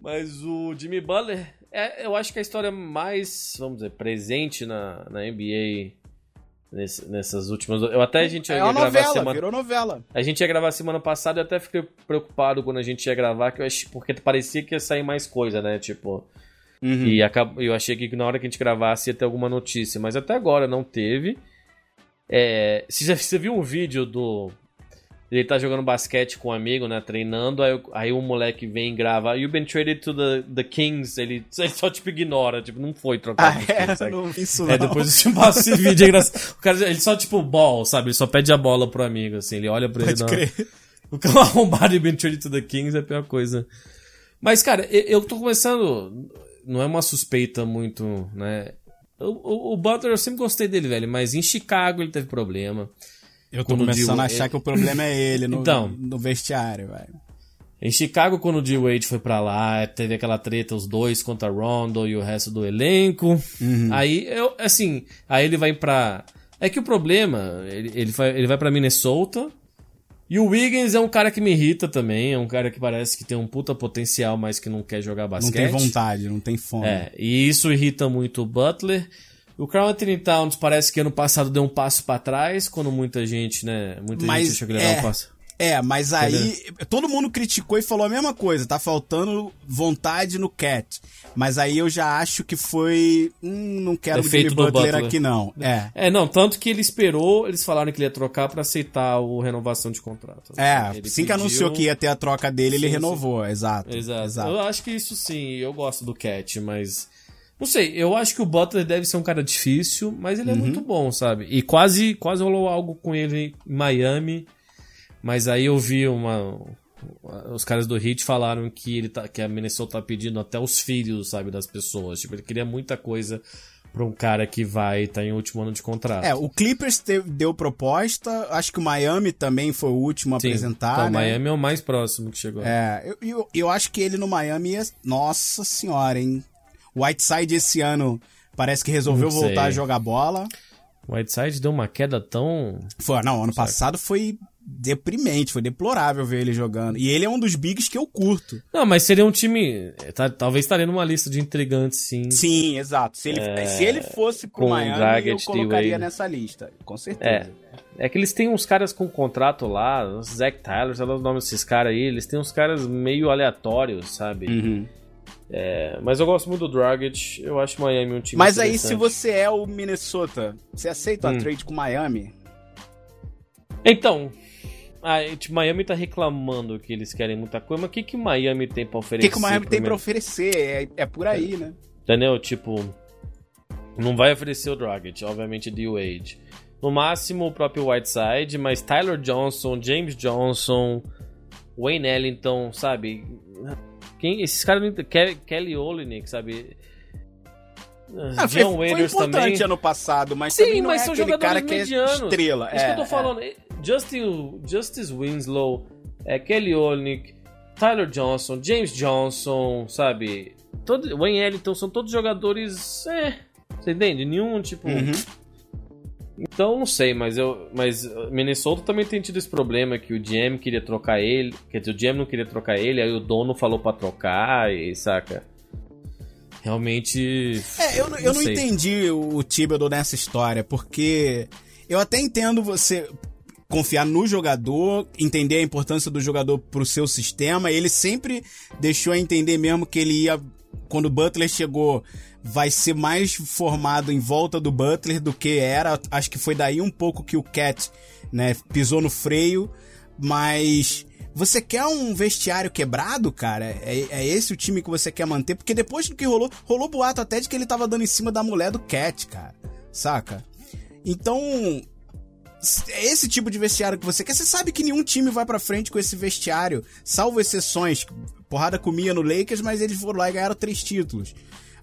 Mas o Jimmy Butler, é, eu acho que a história mais, vamos dizer, presente na, na NBA nesse- nessas últimas. Eu até a gente é ia gravar novela, semana. virou novela. A gente ia gravar semana passada e eu até fiquei preocupado quando a gente ia gravar, que eu achei, porque parecia que ia sair mais coisa, né? Tipo. Uhum. E acab- eu achei que na hora que a gente gravasse ia ter alguma notícia, mas até agora não teve. É, você, já, você viu um vídeo do. Ele tá jogando basquete com um amigo, né? Treinando, aí, o- aí um moleque vem e grava. You've been traded to the, the Kings. Ele, ele só tipo ignora, tipo, não foi trocado. Ah, Kings, é? sabe? Não isso não. É, depois eu te passo esse vídeo, é engraçado. O cara, ele só, tipo, ball, sabe? Ele só pede a bola pro amigo, assim. Ele olha pra Pode ele. crer. Não. O cara arrombado e been traded to the Kings é a pior coisa. Mas, cara, eu, eu tô começando. Não é uma suspeita muito, né? O, o, o Butler eu sempre gostei dele, velho, mas em Chicago ele teve problema. Eu tô começando a achar que o problema é ele no, Então. no vestiário, velho. Em Chicago, quando o D-Wade foi pra lá, teve aquela treta, os dois contra Rondo e o resto do elenco. Aí, eu, assim, aí ele vai pra... É que o problema, ele, ele, vai, ele vai pra Minnesota, e o Wiggins é um cara que me irrita também, é um cara que parece que tem um puta potencial, mas que não quer jogar Não basquete. tem vontade, não tem fome. É, e isso irrita muito o Butler. O Carl Anthony Towns parece que ano passado deu um passo pra trás, quando muita gente, né, muita Mas gente achou que ele é, um passo. É, mas aí todo mundo criticou e falou a mesma coisa. Tá faltando vontade no Cat. Mas aí eu já acho que foi. Hum, não quero o Jimmy Butler, Butler. aqui, não. É. É, não, tanto que ele esperou, eles falaram que ele ia trocar pra aceitar o renovação de contrato. É, Ele assim que pediu- anunciou que ia ter a troca dele, ele Sim, renovou. Exato. Exato. Eu acho que isso sim, eu gosto do Cat, mas. Não sei, eu acho que o Butler deve ser um cara difícil, mas ele é Uhum. muito bom, sabe? E quase, quase rolou algo com ele em Miami, mas aí eu vi uma. Os caras do Heat falaram que, ele tá, que a Minnesota tá pedindo até os filhos, sabe, das pessoas. Tipo, ele queria muita coisa pra um cara que vai estar em último ano de contrato. É, o Clippers teve- deu proposta. Acho que o Miami também foi o último a Sim. apresentar. Então, né? Miami é o mais próximo que chegou. É, eu, eu, eu acho que ele no Miami ia. Nossa senhora, hein? Whiteside esse ano parece que resolveu voltar a jogar bola. O Whiteside deu uma queda tão. Foi, não, ano passado foi deprimente, foi deplorável ver ele jogando. E ele é um dos bigs que eu curto. Não, mas seria um time. tá- talvez estaria numa lista de intrigantes, sim. Sim, exato. Se ele, se ele fosse pro com Miami, eu colocaria nessa lista. Com É. certeza. É que eles têm uns caras com contrato lá, os Zach Tyler, sei lá os nomes desses caras aí, eles têm uns caras meio aleatórios, sabe? Uhum. É, mas eu gosto muito do Dragic, eu acho Miami um time Mas aí, se você é o Minnesota, você aceita Hum. a trade com Miami? Então, a, Miami tá reclamando que eles querem muita coisa, mas o que que Miami tem pra O oferecer? que, que o Miami tem pra primeiro? oferecer? É, é por aí, né? Entendeu? Tipo, não vai oferecer o Dragic, obviamente D Wade. No máximo o próprio Whiteside, mas Tyler Johnson, James Johnson, Wayne Ellington, sabe? Quem, esses caras Kelly, Kelly Olynyk, sabe? Ah, foi, John foi Waiters importante também. ano passado, mas Sim, mas é são jogadores que medianos. é estrela. Isso que eu É, tô é. falando. Justin, Justice Winslow, é, Kelly Olynyk, Tyler Johnson, James Johnson, sabe? Todo, Wayne Ellington são todos jogadores. É. Você entende? Nenhum tipo. Uhum. Então não sei, mas eu. Mas Minnesota também tem tido esse problema que o GM queria trocar ele. Quer dizer, o GM não queria trocar ele, aí o dono falou pra trocar e saca. Realmente. É, eu, não- eu não entendi o Thibodeau nessa história, porque eu até entendo você confiar no jogador, entender a importância do jogador pro seu sistema. Ele sempre deixou a entender mesmo que ele ia, quando o Butler chegou, vai ser mais formado em volta do Butler do que era. Acho que foi daí um pouco que o Cat, né, pisou no freio, mas você quer um vestiário quebrado, cara? É, é esse o time que você quer manter? Porque depois do que rolou, rolou boato até de que ele tava dando em cima da mulher do Cat, cara. Saca? Então, é esse tipo de vestiário que você quer. Você sabe que nenhum time vai pra frente com esse vestiário, salvo exceções. Porrada comia no Lakers, mas eles foram lá e ganharam três títulos.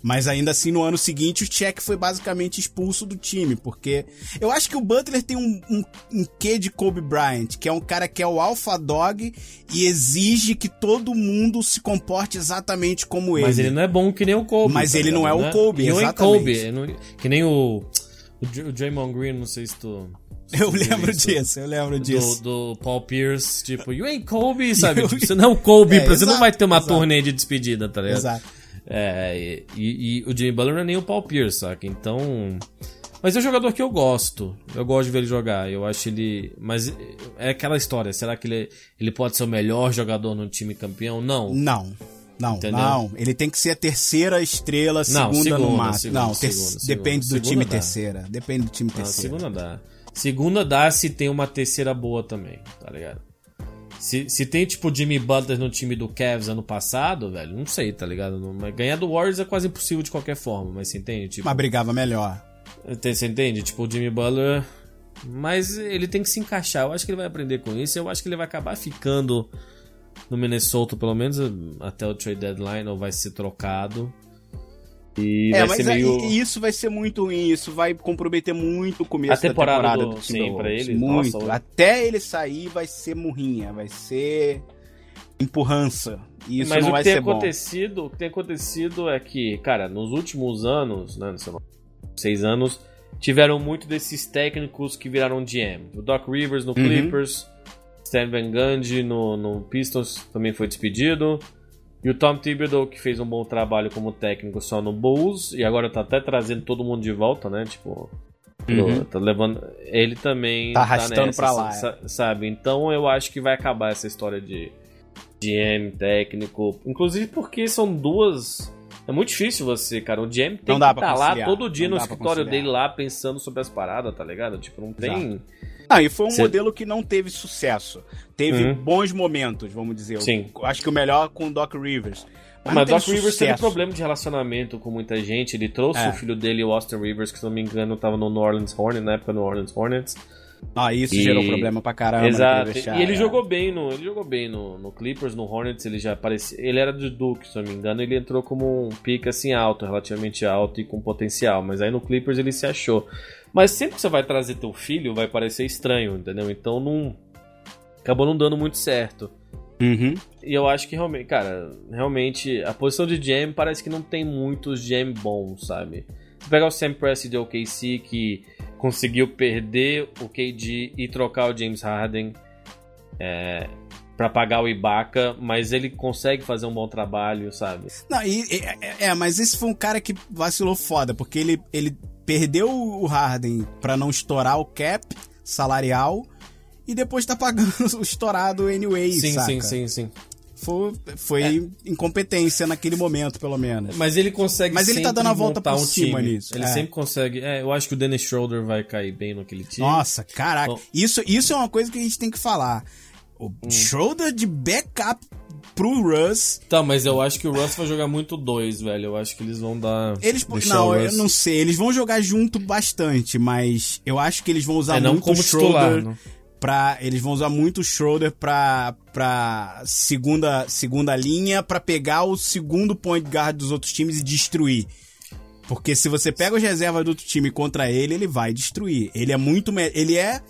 Mas ainda assim, no ano seguinte, o Check foi basicamente expulso do time, porque eu acho que o Butler tem um, um, um quê de Kobe Bryant, que é um cara que é o alpha dog e exige que todo mundo se comporte exatamente como ele. Mas ele não é bom que nem o Kobe. Mas tá ele não é o? Kobe, não é exatamente. Kobe, é não- que nem o. O, Dr- o Draymond Green, não sei se tu. Eu lembro isso. disso, eu lembro disso. Do, do Paul Pierce, tipo, you ain't Kobe, sabe? Tipo, você não é o Kobe, É, você não exato, vai ter uma exato. turnê de despedida, tá ligado? Exato. É, e, e- o Jimmy Butler não é nem o Paul Pierce, saca? Então. Mas é um jogador que eu gosto. Eu gosto de ver ele jogar. Eu acho ele. Mas é aquela história. Será que ele, ele pode ser o melhor jogador no time campeão? Não. Não. Não, Entendeu? não. Ele tem que ser a terceira estrela, Não, segunda, no segunda, máximo. segunda, não, ter- segunda, depende segunda. do time Segunda dá. terceira. Depende do time Não, terceira. segunda dá. Segunda dá se tem uma terceira boa também, tá ligado? Se, se tem, tipo, Jimmy Butler no time do Cavs ano passado, velho, não sei, tá ligado? Não- mas ganhar do Warriors é quase impossível de qualquer forma, mas você entende? Tipo, Mas brigava melhor. Você entende? Tipo, o Jimmy Butler. Mas ele tem que se encaixar. Eu acho que ele vai aprender com isso. Eu acho que ele vai acabar ficando no Minnesota, pelo menos até o trade deadline, ou vai ser trocado. E é, vai mas ser meio... isso vai ser muito ruim, isso vai comprometer muito o começo A temporada da temporada do- do, sim, pra eles, Muito. nossa, Até ele sair vai ser murrinha, vai ser empurrança. E isso Mas não o vai que tem ser bom. acontecido, o que tem acontecido é que, cara, nos últimos anos, né, sei lá, seis anos, tiveram muito desses técnicos que viraram GM. O Doc Rivers Uhum. no Clippers, Stan Van Gundy no, no Pistons também foi despedido. E o Tom Thibodeau, que fez um bom trabalho como técnico só no Bulls, e agora tá até trazendo todo mundo de volta, né? Tipo, Uhum. tá levando. Ele também Tá arrastando nessa, pra lá, sa- sabe? Então eu acho que vai acabar essa história de GM técnico. Inclusive porque são duas. É muito difícil você, cara. O GM tem Não que estar lá conciliar, todo dia não no escritório dele lá pensando sobre as paradas, tá ligado? Tipo, não tem. Ah, e foi um Cê- modelo que não teve sucesso. Teve Uhum. bons momentos, vamos dizer. Eu Sim. acho que o melhor com o Doc Rivers. Mas, o Doc teve Rivers teve sucesso. problema de relacionamento com muita gente. Ele trouxe É. o filho dele, o Austin Rivers, que se não me engano tava no New Orleans Hornets, na época no Orleans Hornets. Ah, isso E- gerou problema pra caramba. Exato. E ele jogou bem no, ele jogou bem no, no Clippers, no Hornets, ele já aparecia, ele era de Duke, se eu não me engano, ele entrou como um pique assim alto, relativamente alto e com potencial, mas aí no Clippers ele se achou. Mas sempre que você vai trazer teu filho, vai parecer estranho, entendeu? Então não acabou não dando muito certo. Uhum. E eu acho que realmente, cara, realmente a posição de GM parece que não tem muitos GM bons, sabe? Se pegar o Sam Presti de OKC que conseguiu perder o KD e trocar o James Harden é, para pagar o Ibaka, mas ele consegue fazer um bom trabalho, sabe? Não, e, é, é, mas esse foi um cara que vacilou foda, porque ele, ele perdeu o Harden pra não estourar o cap salarial e depois tá pagando o estourado anyway, sim, saca? sim, sim, sim. Foi, foi incompetência naquele momento, pelo menos. Mas ele consegue Mas ele tá dando a volta por um cima time. nisso, Ele é. sempre consegue. É, eu acho que o Dennis Schroeder vai cair bem naquele time. Nossa, caraca. Bom. Isso, isso é uma coisa que a gente tem que falar. O Hum. shoulder de backup pro Russ. Tá, mas eu acho que o Russ vai jogar muito dois, velho. Eu acho que eles vão dar. Eles, não, eu não sei. Eles vão jogar junto bastante, mas eu acho que eles vão usar É, não muito como o titular. Schroeder não. Pra. Eles vão usar muito o Schroeder pra, pra segunda, segunda linha pra pegar o segundo point guard dos outros times e destruir. Porque se você pega os reservas do outro time contra ele, ele vai destruir. Ele é muito. Ele é.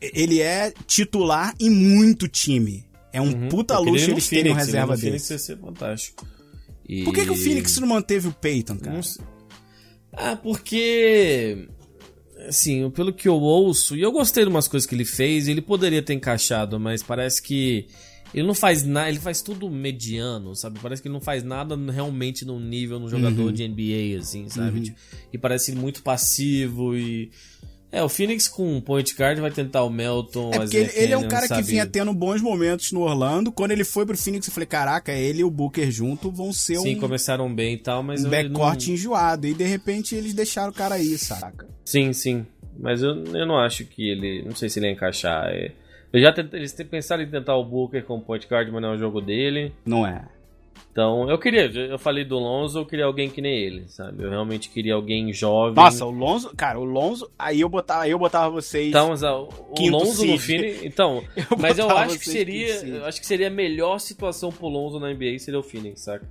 Ele é titular em muito time. É um Uhum. puta queria luxo eles terem um Phoenix, ele reserva no Phoenix ia ser fantástico. E- Por que, que o Phoenix não manteve o Peyton, cara? Não sei. Ah, porque. Assim, pelo que eu ouço, e eu gostei de umas coisas que ele fez, ele poderia ter encaixado, mas parece que ele não faz nada, ele faz tudo mediano, sabe? Parece que ele não faz nada realmente no nível no jogador Uhum. de NBA, assim, sabe? Tipo, E parece muito passivo e. É, o Phoenix com point guard vai tentar o Melton, É o porque ele, ele é um cara que vinha tendo bons momentos no Orlando. Quando ele foi pro Phoenix, eu falei, caraca, ele e o Booker junto vão ser Sim, um, começaram bem e tal, mas um backcourt não... enjoado. E de repente eles deixaram o cara aí, saca? Sim, sim. Mas eu, eu não acho que ele. Não sei se ele ia encaixar. é. Eu já tentei, eles pensado em tentar o Booker com point guard, mas não é o jogo dele. Não é. Então, eu queria, eu falei do Lonzo, eu queria alguém que nem ele, sabe? Eu realmente queria alguém jovem. Nossa, o Lonzo, cara, o Lonzo, aí eu botava, aí eu botava vocês. Então, o Quinto Lonzo no seed. Phoenix. Então, Eu mas eu acho que seria. acho que seria a melhor situação pro Lonzo na NBA seria o Phoenix, saca?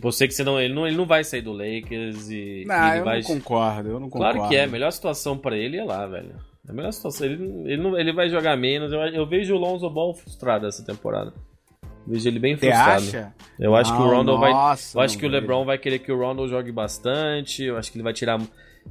Você que senão ele não, ele não vai sair do Lakers e. não, ele eu vai... não concordo, eu não concordo. Claro que é, a melhor situação pra ele é lá, velho. A melhor situação. Ele, ele, não, ele vai jogar menos. Eu, eu vejo o Lonzo Ball frustrado essa temporada. Vejo ele bem Você frustrado. acha? Eu acho que o Rondo vai. Eu acho que o. LeBron vai querer que o Rondo jogue bastante. Eu acho que ele vai tirar.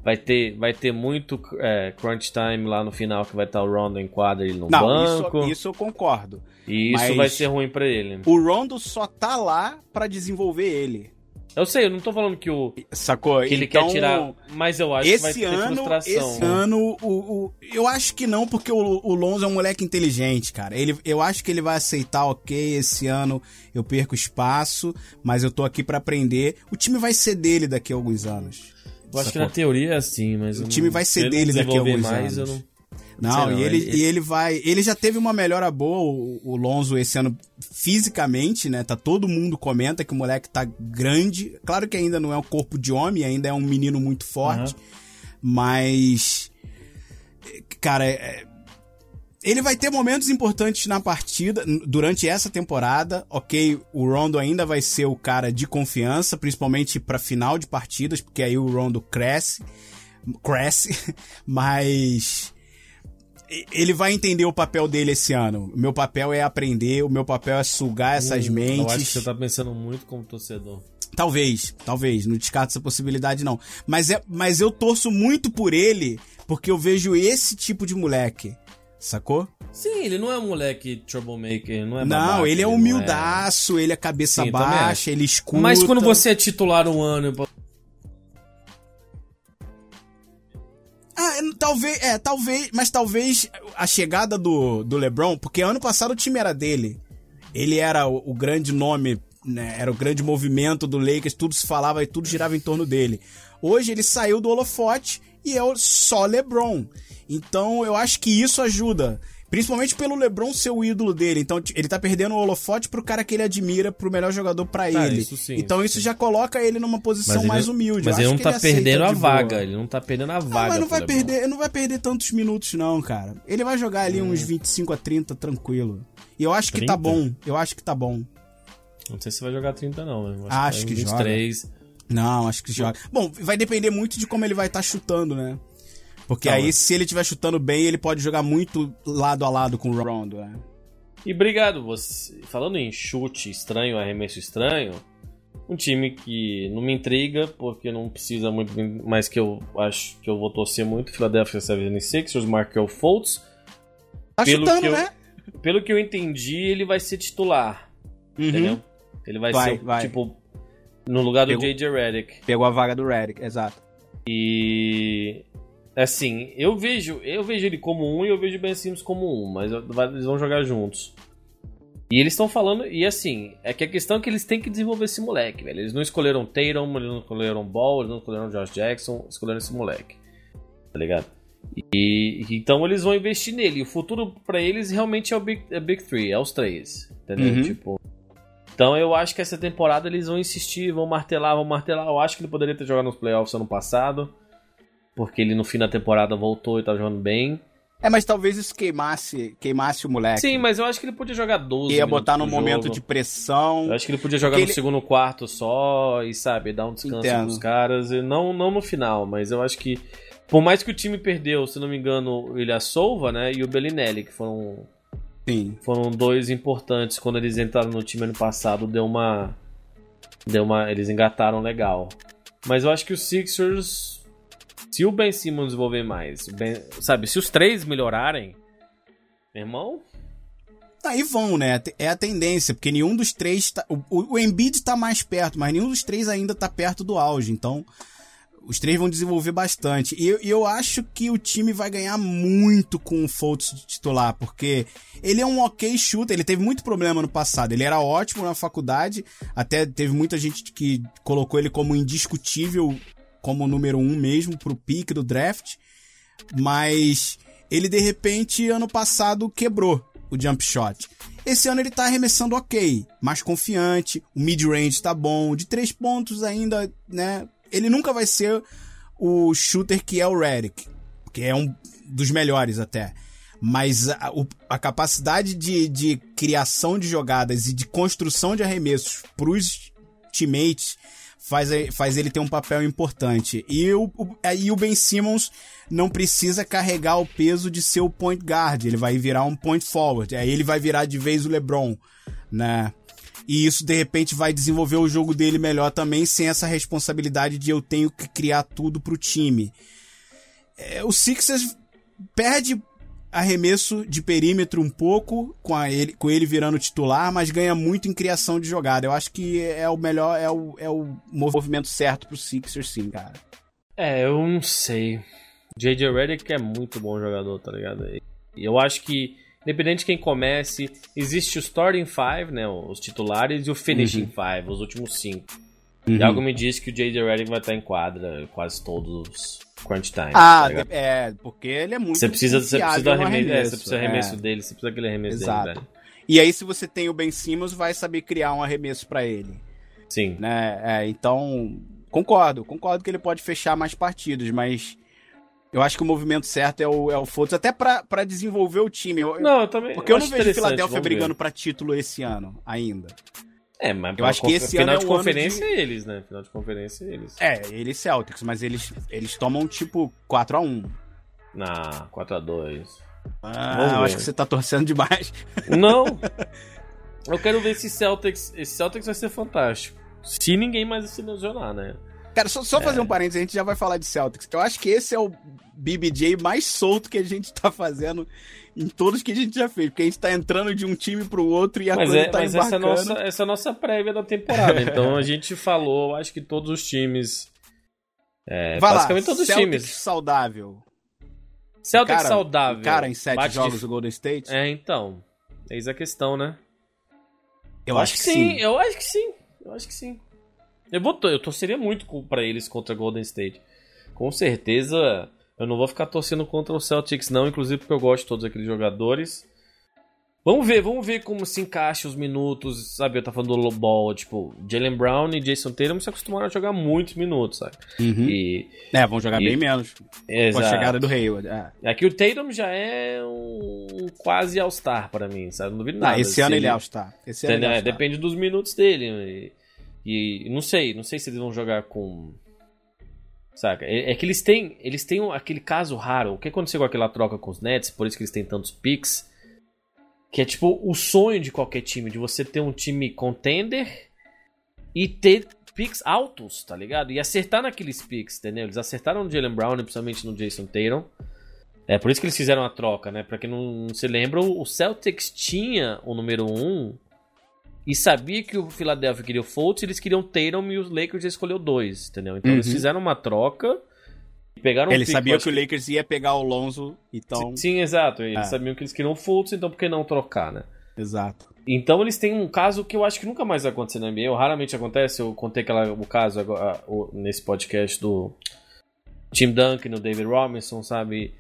Vai ter, vai ter muito é, crunch time lá no final que vai estar o Rondo em quadra e ele no Não, banco. isso, isso eu concordo. E isso vai ser ruim pra ele. O Rondo só tá lá pra desenvolver ele. Eu sei, eu não tô falando que, o, Sacou? que ele então, quer tirar. Mas eu acho que vai Esse ter ano, frustração. esse ano, o, o- eu acho que não, porque o, o Lonzo é um moleque inteligente, cara. Ele, eu acho que ele vai aceitar, ok, esse ano eu perco espaço, mas eu tô aqui pra aprender. O time vai ser dele daqui a alguns anos. Eu acho que Sacou? na teoria é assim, mas. O time não- vai ser dele daqui a alguns mais, anos. Eu não... Não, não, e, ele, ele- e ele vai. Ele já teve uma melhora boa, o, o Lonzo, esse ano, fisicamente, né? Tá todo mundo comenta que o moleque tá grande. Claro que ainda não é um corpo de homem, ainda é um menino muito forte. Mas. Cara, é- ele vai ter momentos importantes na partida, durante essa temporada. Ok, o Rondo ainda vai ser o cara de confiança, principalmente pra final de partidas, porque aí o Rondo cresce, cresce, mas ele vai entender o papel dele esse ano. O meu papel é aprender, o meu papel é sugar essas Hum, mentes. Eu acho que você tá pensando muito como torcedor. Talvez, talvez, não descarto essa possibilidade não. Mas, é, mas eu torço muito por ele, porque eu vejo esse tipo de moleque, sacou? Sim, ele não é um moleque troublemaker, não é não, babaca, ele é não humildaço, ele é cabeça Sim, baixa, ele escuta. Mas quando você é titular um ano, talvez, é, talvez, mas talvez a chegada do, do LeBron, porque ano passado o time era dele. Ele era o, o grande nome, né, era o grande movimento do Lakers, tudo se falava e tudo girava em torno dele. Hoje ele saiu do holofote e é só LeBron. Então eu acho que isso ajuda. Principalmente pelo LeBron ser o ídolo dele. Então ele tá perdendo o holofote pro cara que ele admira, pro melhor jogador pra Ah, ele. isso sim, então isso isso já coloca ele numa posição ele- mais humilde. Mas Eu ele acho não que tá aceita perdendo a de boa. vaga, ele não tá perdendo a vaga. mas não vai LeBron. perder, ele não vai perder tantos minutos não, cara. Ele vai jogar ali Hum. uns 25 a 30 tranquilo. E eu acho que tá 30? bom. Eu acho que tá bom. Não sei se vai jogar 30 não, né? Acho que vai em joga. 23. Não, acho que joga. Bom, vai depender muito de como ele vai estar chutando, né? Porque aí, mas- se ele estiver chutando bem, ele pode jogar muito lado a lado com o Rondo, né? E obrigado, você. Falando em chute estranho, arremesso estranho, um time que não me intriga, porque não precisa muito, mas que eu acho que eu vou torcer muito, Philadelphia 76ers, Markel Fultz. Tá Pelo chutando, que eu- né? Pelo que eu entendi, ele vai ser titular, Uhum. entendeu? Ele vai, Vai, ser, vai. tipo, no lugar do Pegou- J.J. Redick. Pegou a vaga do Redick, exato. E assim, eu vejo, eu vejo ele como um e eu vejo o Ben Simmons como um, mas eles vão jogar juntos. E eles estão falando, e assim, é que a questão é que eles têm que desenvolver esse moleque, velho. Eles não escolheram Tatum, eles não escolheram Ball, eles não escolheram Josh Jackson, escolheram esse moleque. Tá ligado? E então eles vão investir nele. O futuro pra eles realmente é o Big, é Big Three, é os três. Entendeu? Uhum. Tipo. Então eu acho que essa temporada eles vão insistir, vão martelar, vão martelar. Eu acho que ele poderia ter jogado nos playoffs ano passado. Porque ele no fim da temporada voltou e tá jogando bem. É, mas talvez isso queimasse, queimasse o moleque. Sim, mas eu acho que ele podia jogar 12. Ia botar num por momento jogo. de pressão. Eu acho que ele podia jogar no ele- segundo quarto só e, sabe, dar um descanso Entendo. pros caras. E não, não no final, mas eu acho que. Por mais que o time perdeu, se não me engano, o Ilha Solva, né? E o Bellinelli, que foram, Sim. foram dois importantes quando eles entraram no time ano passado, deu uma. Deu uma. Eles engataram legal. Mas eu acho que os Sixers. Se o Ben Simmons desenvolver mais, Ben- sabe, se os três melhorarem, meu irmão, Aí vão, né? É a tendência, porque nenhum dos três. Tá, o, o Embiid tá mais perto, mas nenhum dos três ainda tá perto do auge. Então, os três vão desenvolver bastante. E eu, eu acho que o time vai ganhar muito com o Fultz titular, porque ele é um ok shooter. Ele teve muito problema no passado. Ele era ótimo na faculdade, até teve muita gente que colocou ele como indiscutível, como número um mesmo, pro pique do draft. Mas ele de repente, ano passado, quebrou o jump shot. Esse ano ele tá arremessando ok, mais confiante, o mid-range tá bom, de três pontos ainda, né? Ele nunca vai ser o shooter que é o Redick, que é um dos melhores até. Mas a, a capacidade de, de criação de jogadas e de construção de arremessos pros teammates faz, faz ele ter um papel importante. E o, o, aí o Ben Simmons não precisa carregar o peso de ser o point guard, ele vai virar um point forward. Aí ele vai virar de vez o LeBron, né? E isso de repente vai desenvolver o jogo dele melhor também, sem essa responsabilidade de eu tenho que criar tudo pro time. É, o Sixers perde arremesso de perímetro um pouco, com, ele, com ele virando titular, mas ganha muito em criação de jogada. Eu acho que é o melhor, é o, é o movimento certo pro Sixers, sim, cara. É, eu não sei. J.J. Redick é muito bom jogador, tá ligado? E eu acho que, independente de quem comece, existe o starting five, né? Os titulares, e o finishing five, os últimos cinco. Uhum. E algo me diz que o J.J. Redick vai estar em quadra quase todos os crunch time. Ah, tá é, porque ele é muito Você precisa, você precisa do confiável no arremesso, é, você precisa do é. arremesso dele, você precisa daquele arremesso Exato. dele, velho. E aí, se você tem o Ben Simmons, vai saber criar um arremesso pra ele. Sim. né? É, então, concordo, concordo que ele pode fechar mais partidas, mas Eu acho que o movimento certo é o, é o Fultz, até pra, pra desenvolver o time. Eu- Não, eu também. porque eu, não acho vejo ver. brigando pra título esse ano, ainda. É, mas Eu acho que esse final ano é de ano conferência de- é eles, né? Final de conferência é eles. É, eles Celtics, mas eles, eles tomam tipo 4x1. Na 4x2. Ah, Vamos eu ver. acho que você tá torcendo demais. Não! Eu quero ver esse Celtics. Esse Celtics vai ser fantástico. Se ninguém mais se lesionar, né? Cara, só, só fazer um parênteses, a gente já vai falar de Celtics. Eu acho que esse é o BBJ mais solto que a gente tá fazendo em todos que a gente já fez. Porque a gente tá entrando de um time pro outro e a Mas, coisa é, tá mas essa, é nossa, essa é a nossa prévia da temporada. Então a gente falou, acho que todos os times. É, Vai lá, basicamente todos os Celtics times. saudável. Celtics Cara, saudável. Cara, em sete bate jogos de- do Golden State? É, então. Eis a questão, né? eu acho que sim. Eu acho que sim. Eu acho que sim. Eu, vou, eu torceria muito pra eles contra Golden State. Com certeza, eu não vou ficar torcendo contra o Celtics, não, inclusive porque eu gosto de todos aqueles jogadores. Vamos ver, vamos ver como se encaixa os minutos, sabe? Eu tava falando do Lobol, tipo, Jalen Brown e Jason Tatum se acostumaram a jogar muitos minutos, sabe? Uhum. E. É, vão jogar E- bem menos. Com a Exato. chegada do Hayward. É. Aqui o Tatum já é um quase All-Star pra mim, sabe? Não duvido nada. esse ano ele é All-Star. Esse ano ele é É, All-Star. depende dos minutos dele. E, não sei, não sei se eles vão jogar com. Saca? É, é que eles têm, eles têm um- aquele caso raro. O que aconteceu com aquela troca com os Nets, por isso que eles têm tantos picks. Que é tipo o sonho de qualquer time, de você ter um time contender e ter picks altos, tá ligado? E acertar naqueles picks, entendeu? Eles acertaram no Jalen Brown, principalmente no Jason Tatum. É por isso que eles fizeram a troca, né? Pra quem não se lembra, o Celtics tinha o número 1 e sabia que o Philadelphia queria o Fultz, eles queriam o Tatum e os Lakers escolheu dois, entendeu? Então eles Uhum. fizeram uma troca e pegaram um Ele pick, sabia acho que o Lakers ia pegar o Lonzo, então. Sim, exato. Eles É. sabiam que eles queriam o Fultz, então por que não trocar, né? Exato. Então eles têm um caso que eu acho que nunca mais vai acontecer na NBA, raramente acontece. Eu contei aquela, o caso agora, o- nesse podcast do Tim Duncan, do David Robinson, sabe?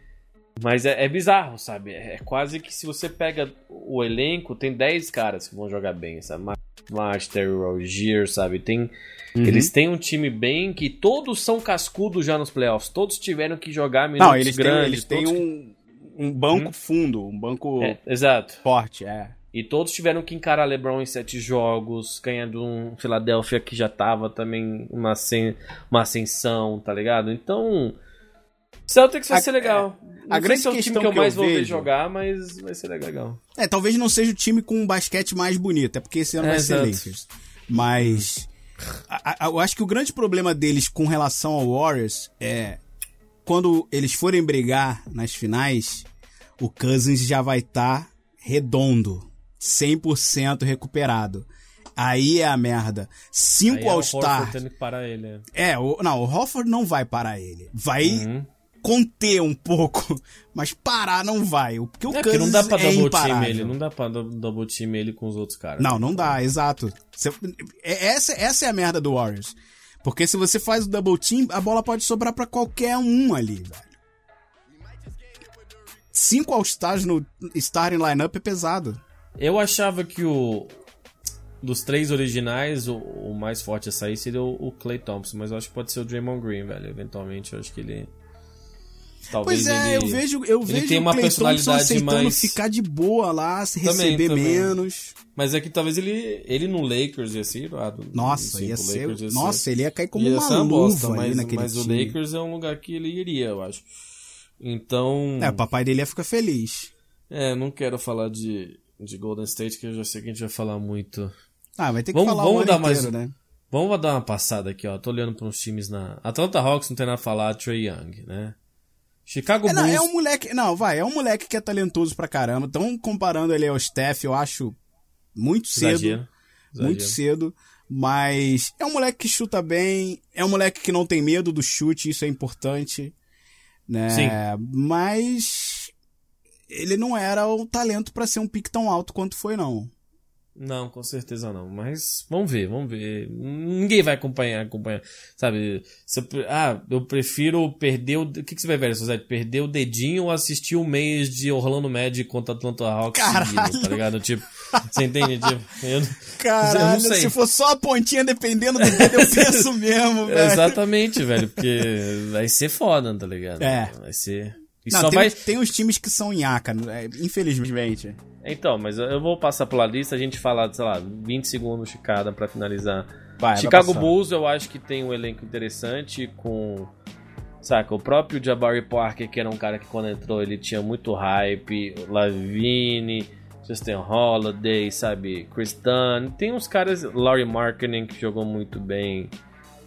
Mas é, é bizarro, sabe? É, é quase que se você pega o elenco, tem 10 caras que vão jogar bem, sabe? March, Terry Rozier, sabe? Tem, Uhum. Eles têm um time bem que todos são cascudos já nos playoffs. Todos tiveram que jogar minutos Não, eles têm, grandes. eles têm todos que- um, um banco Hum? fundo, um banco É, exato. forte, é. E todos tiveram que encarar LeBron em sete jogos, ganhando um Philadelphia que já tava também uma, uma ascensão, tá ligado? Então, Celtics vai A- ser legal. A Não sei grande se é o time questão que eu que eu mais vou ver vejo- jogar, mas vai ser legal. É, talvez não seja o time com um basquete mais bonito, é porque esse ano É, vai ser. Lakers. Mas a- a- eu acho que o grande problema deles com relação ao Warriors é quando eles forem brigar nas finais, o Cousins já vai estar redondo, 100% recuperado. Aí é a merda. Cinco é o All-Star. Horford tendo que parar ele. é. É, o, não, o Hofford não vai parar ele. Vai Uhum. Conter um pouco, mas parar não vai. Porque o É porque não dá pra é double team ele, não dá pra dou- double team ele com os outros caras. Não, não dá, exato. É- essa, essa é a merda do Warriors. Porque se você faz o double team, a bola pode sobrar pra qualquer um ali, velho. Cinco All-Stars no starting lineup é pesado. Eu achava que o. Dos três originais, o, o mais forte a sair seria o, o Clay Thompson, mas eu acho que pode ser o Draymond Green, velho. Eventualmente, eu acho que ele. Talvez Pois é, ele... eu vejo, eu ele vejo tem uma o personalidade aceitando mais- ficar de boa lá, se Também, receber também. menos. Mas é que talvez ele, ele no Lakers ia ser irado. Nossa, ia ser, Lakers ia nossa, ele ia cair como ia uma uma bosta, mas, naquele mas o time. Lakers é um lugar que ele iria, eu acho. Então. É, o papai dele ia ficar feliz. É, não quero falar de, de Golden State, que eu já sei que a gente vai falar muito. Ah, vai ter que Vamos- falar vamos o dar mais- inteiro, né? Vamos dar uma passada aqui, ó. Tô olhando para uns times na. Atlanta Hawks não tem nada a falar, Trey Young, né? Chicago É, não, Bulls. é um moleque. Não, vai, é um moleque que é talentoso pra caramba. Estão comparando ele ao Steph, eu acho muito cedo. Exagero. Muito Exagero. cedo. Mas é um moleque que chuta bem. É um moleque que não tem medo do chute, isso é importante. Né? Sim. Mas ele não era o talento pra ser um pique tão alto quanto foi, não. Não, com certeza não. Mas vamos ver, vamos ver. Ninguém vai acompanhar, acompanhar. Sabe? Eu, ah, eu prefiro perder o. O que, que você vai ver, José? Perder o dedinho ou assistir o um mês de Orlando Magic contra Atlanta Hawks seguido, tá ligado? Tipo, você entende? Tipo, eu, Caralho, eu se for só a pontinha dependendo do dedo, eu penso mesmo, velho. Exatamente, velho. Porque vai ser foda, tá ligado? É. Vai ser. E não, só tem, vai... tem uns times que são nhaca, infelizmente. Então, mas eu vou passar pela lista, a gente falar, sei lá, 20 segundos de cada pra finalizar. Vai, Chicago vai Bulls eu acho que tem um elenco interessante com... Saca, o próprio Jabari Parker, que era um cara que quando entrou ele tinha muito hype, Lavine, Justin Holiday, sabe, Chris Dunn. Tem uns caras, Laurie Markkinen, que jogou muito bem.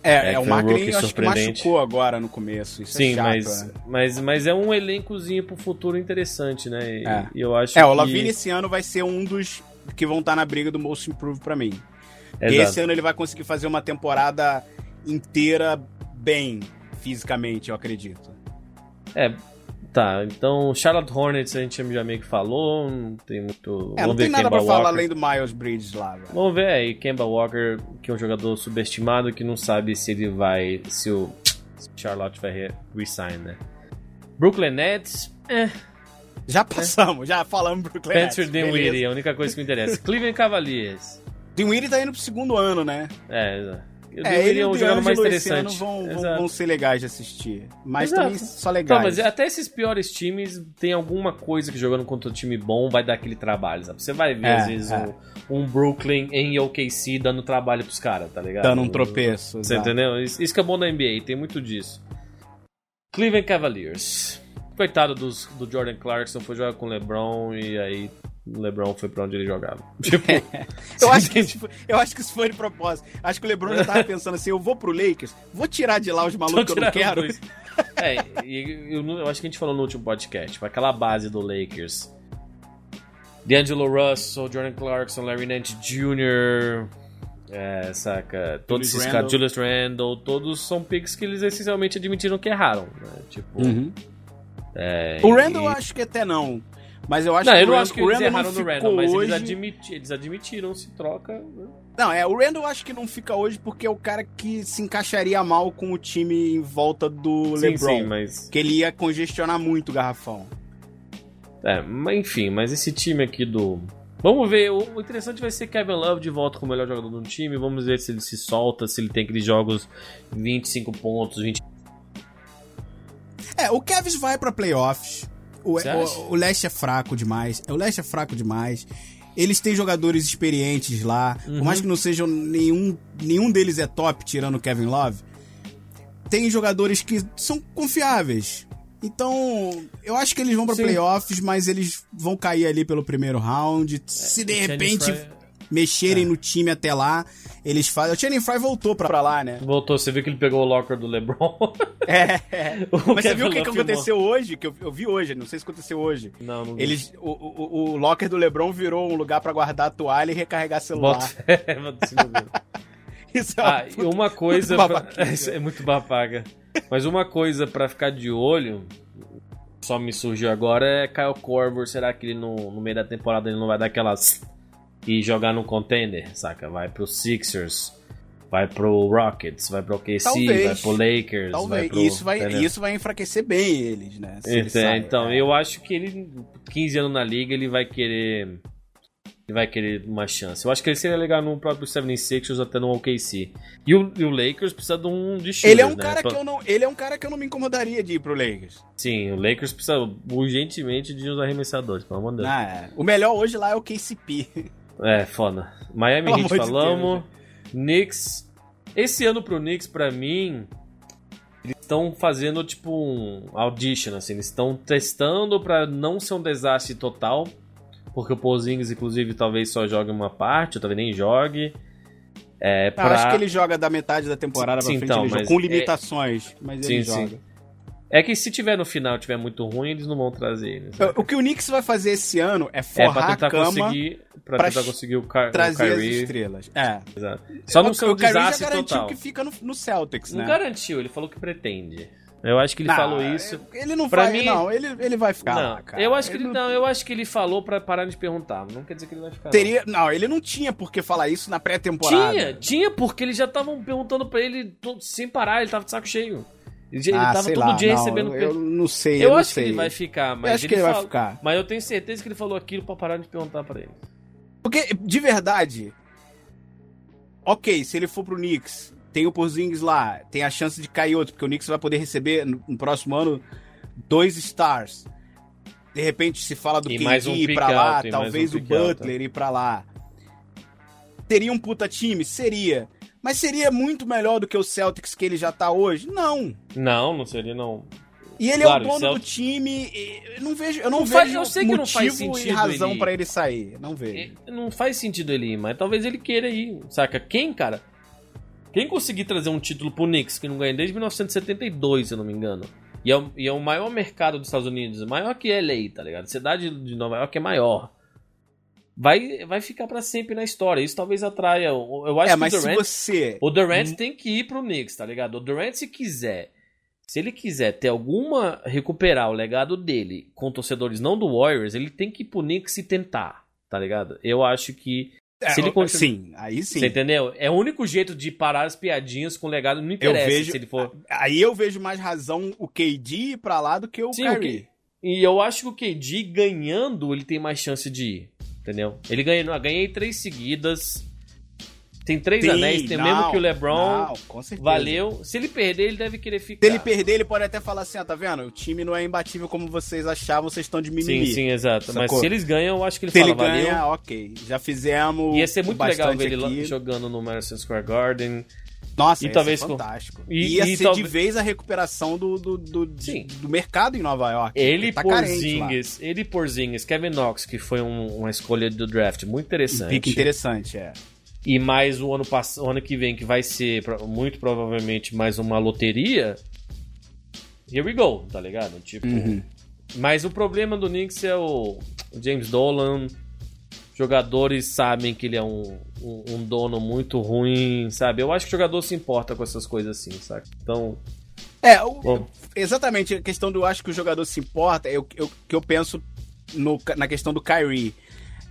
É, é, é o Macri acho que machucou agora no começo. Isso Sim, é chato, mas, né? mas, mas é um elencozinho pro futuro interessante, né? E, é. e eu acho é, que... o Lavine esse ano vai ser um dos que vão estar na briga do Most Improved pra mim. Exato. Esse ano ele vai conseguir fazer uma temporada inteira bem, fisicamente, eu acredito. É, Tá, então Charlotte Hornets a gente já meio que falou, não tem muito. É, Vamos não ver tem nada Kemba pra Walker. falar além do Miles Bridges lá, velho. Vamos ver aí, Kemba Walker, que é um jogador subestimado que não sabe se ele vai. se o Charlotte vai re- resign, né? Brooklyn Nets, é. Já passamos, já falamos pro Clemente. Spencer Dinwiddie, é a única coisa que me interessa. Cleveland Cavaliers. Dinwiddie tá indo pro segundo ano, né? É, exato. O É, ele é e um o mais esse interessante. ano vão, vão, vão ser legais de assistir. Mas Exato. também só legais. mas até esses piores times tem alguma coisa que jogando contra um time bom vai dar aquele trabalho, sabe? Você vai ver, É, às vezes, é. um, um Brooklyn em OKC dando trabalho pros caras, tá ligado? Dando um tropeço. Você exato. entendeu? Isso, isso que é bom na NBA, tem muito disso. Cleveland Cavaliers. Coitado dos, do Jordan Clarkson, foi jogar com o LeBron e aí o LeBron foi pra onde ele jogava. Tipo, Eu acho, que isso foi, eu acho que isso foi de propósito. Acho que o LeBron já tava pensando assim: eu vou pro Lakers, vou tirar de lá os malucos que eu não quero. É, e eu, eu acho que a gente falou no último podcast, tipo, aquela base do Lakers. D'Angelo Russell, Jordan Clarkson, Larry Nance Jr., é, saca? Todos Julius esses Randle. caras, Julius Randle, todos são picks que eles essencialmente admitiram que erraram, né? Tipo, é, O Randall e- eu acho que até não. Mas eu acho Não, que eu não acho que o eles Randall erraram no Randall, mas hoje... eles, admiti- eles admitiram se troca. né? Não, é, o Randall acho que não fica hoje porque é o cara que se encaixaria mal com o time em volta do Sim, LeBron. sim, mas. Que ele ia congestionar muito o garrafão. É, mas enfim, mas esse time aqui do. Vamos ver, o interessante vai ser Kevin Love de volta como o melhor jogador do time. Vamos ver se ele se solta, se ele tem aqueles jogos 25 pontos, 20. É, o Kevs vai pra playoffs. O, o, o leste é fraco demais. O leste é fraco demais. Eles têm jogadores experientes lá. Uhum. Por mais que não sejam nenhum. Nenhum deles é top, tirando o Kevin Love. Tem jogadores que são confiáveis. Então, eu acho que eles vão Sim. playoffs, mas eles vão cair ali pelo primeiro round. Se de repente mexerem É. no time até lá, eles fazem. O Channing Fry voltou pra, pra lá, né? Voltou, você viu que ele pegou o locker do LeBron? É, é. Mas você viu o que, que aconteceu hoje? Que eu, eu vi hoje, não sei se aconteceu hoje. Não, não vi. Eles, o, o, o locker do LeBron virou um lugar pra guardar a toalha e recarregar celular. Bota número. Isso é Ah, uma e uma coisa. pra- é muito babaca. Mas uma coisa pra ficar de olho. Só me surgiu agora é Kyle Korver. Será que ele no, no meio da temporada ele não vai dar aquelas. E jogar no contender, saca? Vai pro Sixers, vai pro Rockets, vai pro OKC, Talvez. vai pro Lakers. Talvez. Vai pro, isso, vai, entendeu? isso vai enfraquecer bem eles, né? ele Então, sai, então, é. eu acho que ele, 15 anos na liga, ele vai querer. Ele vai querer uma chance. Eu acho que ele seria legal no próprio 76ers até no OKC. E o, e o Lakers precisa de um de shooters, Ele é um né? cara que eu não, ele é um cara que eu não me incomodaria de ir pro Lakers. Sim, o Lakers precisa urgentemente de uns arremessadores, pelo amor de Deus. Ah, é. O melhor hoje lá é o KCP. É, foda. Miami Pelo Heat amor de falamos. Knicks. Esse ano pro Knicks, pra mim, eles estão fazendo tipo um audition, assim. Eles estão testando pra não ser um desastre total. Porque o Porzingis, inclusive, talvez só jogue uma parte, ou talvez nem jogue. É, Eu pra... acho que ele joga da metade da temporada Sim, pra frente, então, ele joga mas com é- limitações, mas ele Sim, sim. É que se tiver no final tiver muito ruim, eles não vão trazer ele. sabe? O que o Knicks vai fazer esse ano é É forrar pra tentar a cama, conseguir, pra pra tentar conseguir o, Ky- o trazer as Kyrie. estrelas. É. Exato. Só não o, ser um o Kyrie já desastre garantiu total. que fica no, no Celtics, Não né? garantiu, ele falou que pretende. Eu acho que ele Não, falou isso. Ele não Pra vai, mim- não, ele, ele vai ficar não, lá, cara. eu acho que ele, não não, eu acho que ele falou pra parar de perguntar. Não quer dizer que ele vai ficar. não. teria, não, ele não tinha por que falar isso na pré-temporada. Tinha, tinha, porque eles já estavam perguntando pra ele todo- sem parar, ele tava de saco cheio. Ele, Ah, tava todo lá, dia não, recebendo. Eu não sei, Eu eu, não acho sei. que ele vai ficar, mas Eu acho que ele vai fala- ficar. Mas eu tenho certeza que ele falou aquilo pra parar de perguntar pra ele. Porque, de verdade, ok, se ele for pro Knicks, tem o Porzingis lá, tem a chance de cair outro, porque o Knicks vai poder receber no, próximo ano dois stars. De repente se fala do KD um ir pra lá, alto, talvez um o alto. Butler ir pra lá. Teria um puta time? Seria. Mas seria muito melhor do que o Celtics que ele já tá hoje? Não. Não, não seria não. E ele Claro, é o dono Celt- do time. e Eu não vejo, eu não, Não vejo faz- eu sei que não faz e sentido razão ele- pra ele sair. Não vejo. É, Não faz sentido ele ir, mas talvez ele queira ir, saca? Quem, cara? Quem conseguir trazer um título pro Knicks, que não ganha desde 1972, se eu não me engano, e é, o, e é o maior mercado dos Estados Unidos, maior que LA, tá ligado? A cidade de Nova York é maior. Vai, vai ficar pra sempre na história. Isso talvez atraia. Eu acho É, que o se Durant, você. o Durant tem que ir pro Knicks, tá ligado? O Durant, se quiser. Se ele quiser ter alguma. recuperar o legado dele com torcedores não do Warriors, ele tem que ir pro Knicks e tentar, tá ligado? Eu acho que. É, se ele eu- continu- Sim, aí sim. Você entendeu? É o único jeito de parar as piadinhas com o legado. Não Eu interessa vejo. se ele for. Aí eu vejo mais razão o KD ir pra lá do que o Sim, o Kyrie. K- E eu acho que o KD ganhando, ele tem mais chance de ir. Entendeu? Ele ganhou. Ganhei três seguidas. Tem três anéis, tem o não, mesmo que o LeBron. não, com certeza. Valeu. Se ele perder, ele deve querer ficar. Se ele perder, ele pode até falar assim, ó, tá vendo? O time não é imbatível como vocês achavam, vocês estão de mimimi. Sim, sim, exato. Mas Sacou? se eles ganham, eu acho que ele Se fala, ele ganha, valeu. ok. Já fizemos Ia ser muito legal ver ele aqui. jogando no Madison Square Garden. Nossa, E ia talvez ser com- fantástico. e- ia e ser talvez- de vez a recuperação do, do, do, de- do mercado em Nova York. Ele tá por carente lá. Zingis, ele por Zingis, Kevin Knox, que foi um- uma escolha do draft muito interessante. Pique interessante, é. e mais o ano, pass- o ano que vem, que vai ser muito provavelmente mais uma loteria. Here we go, tá ligado? Tipo. Uhum. Mas o problema do Knicks é o o James Dolan. Jogadores sabem que ele é um, um, um dono muito ruim, sabe? Eu acho que o jogador se importa com essas coisas assim, sabe? Então. É, o- exatamente, a questão do eu acho que o jogador se importa, é o eu, que eu penso no- na questão do Kyrie.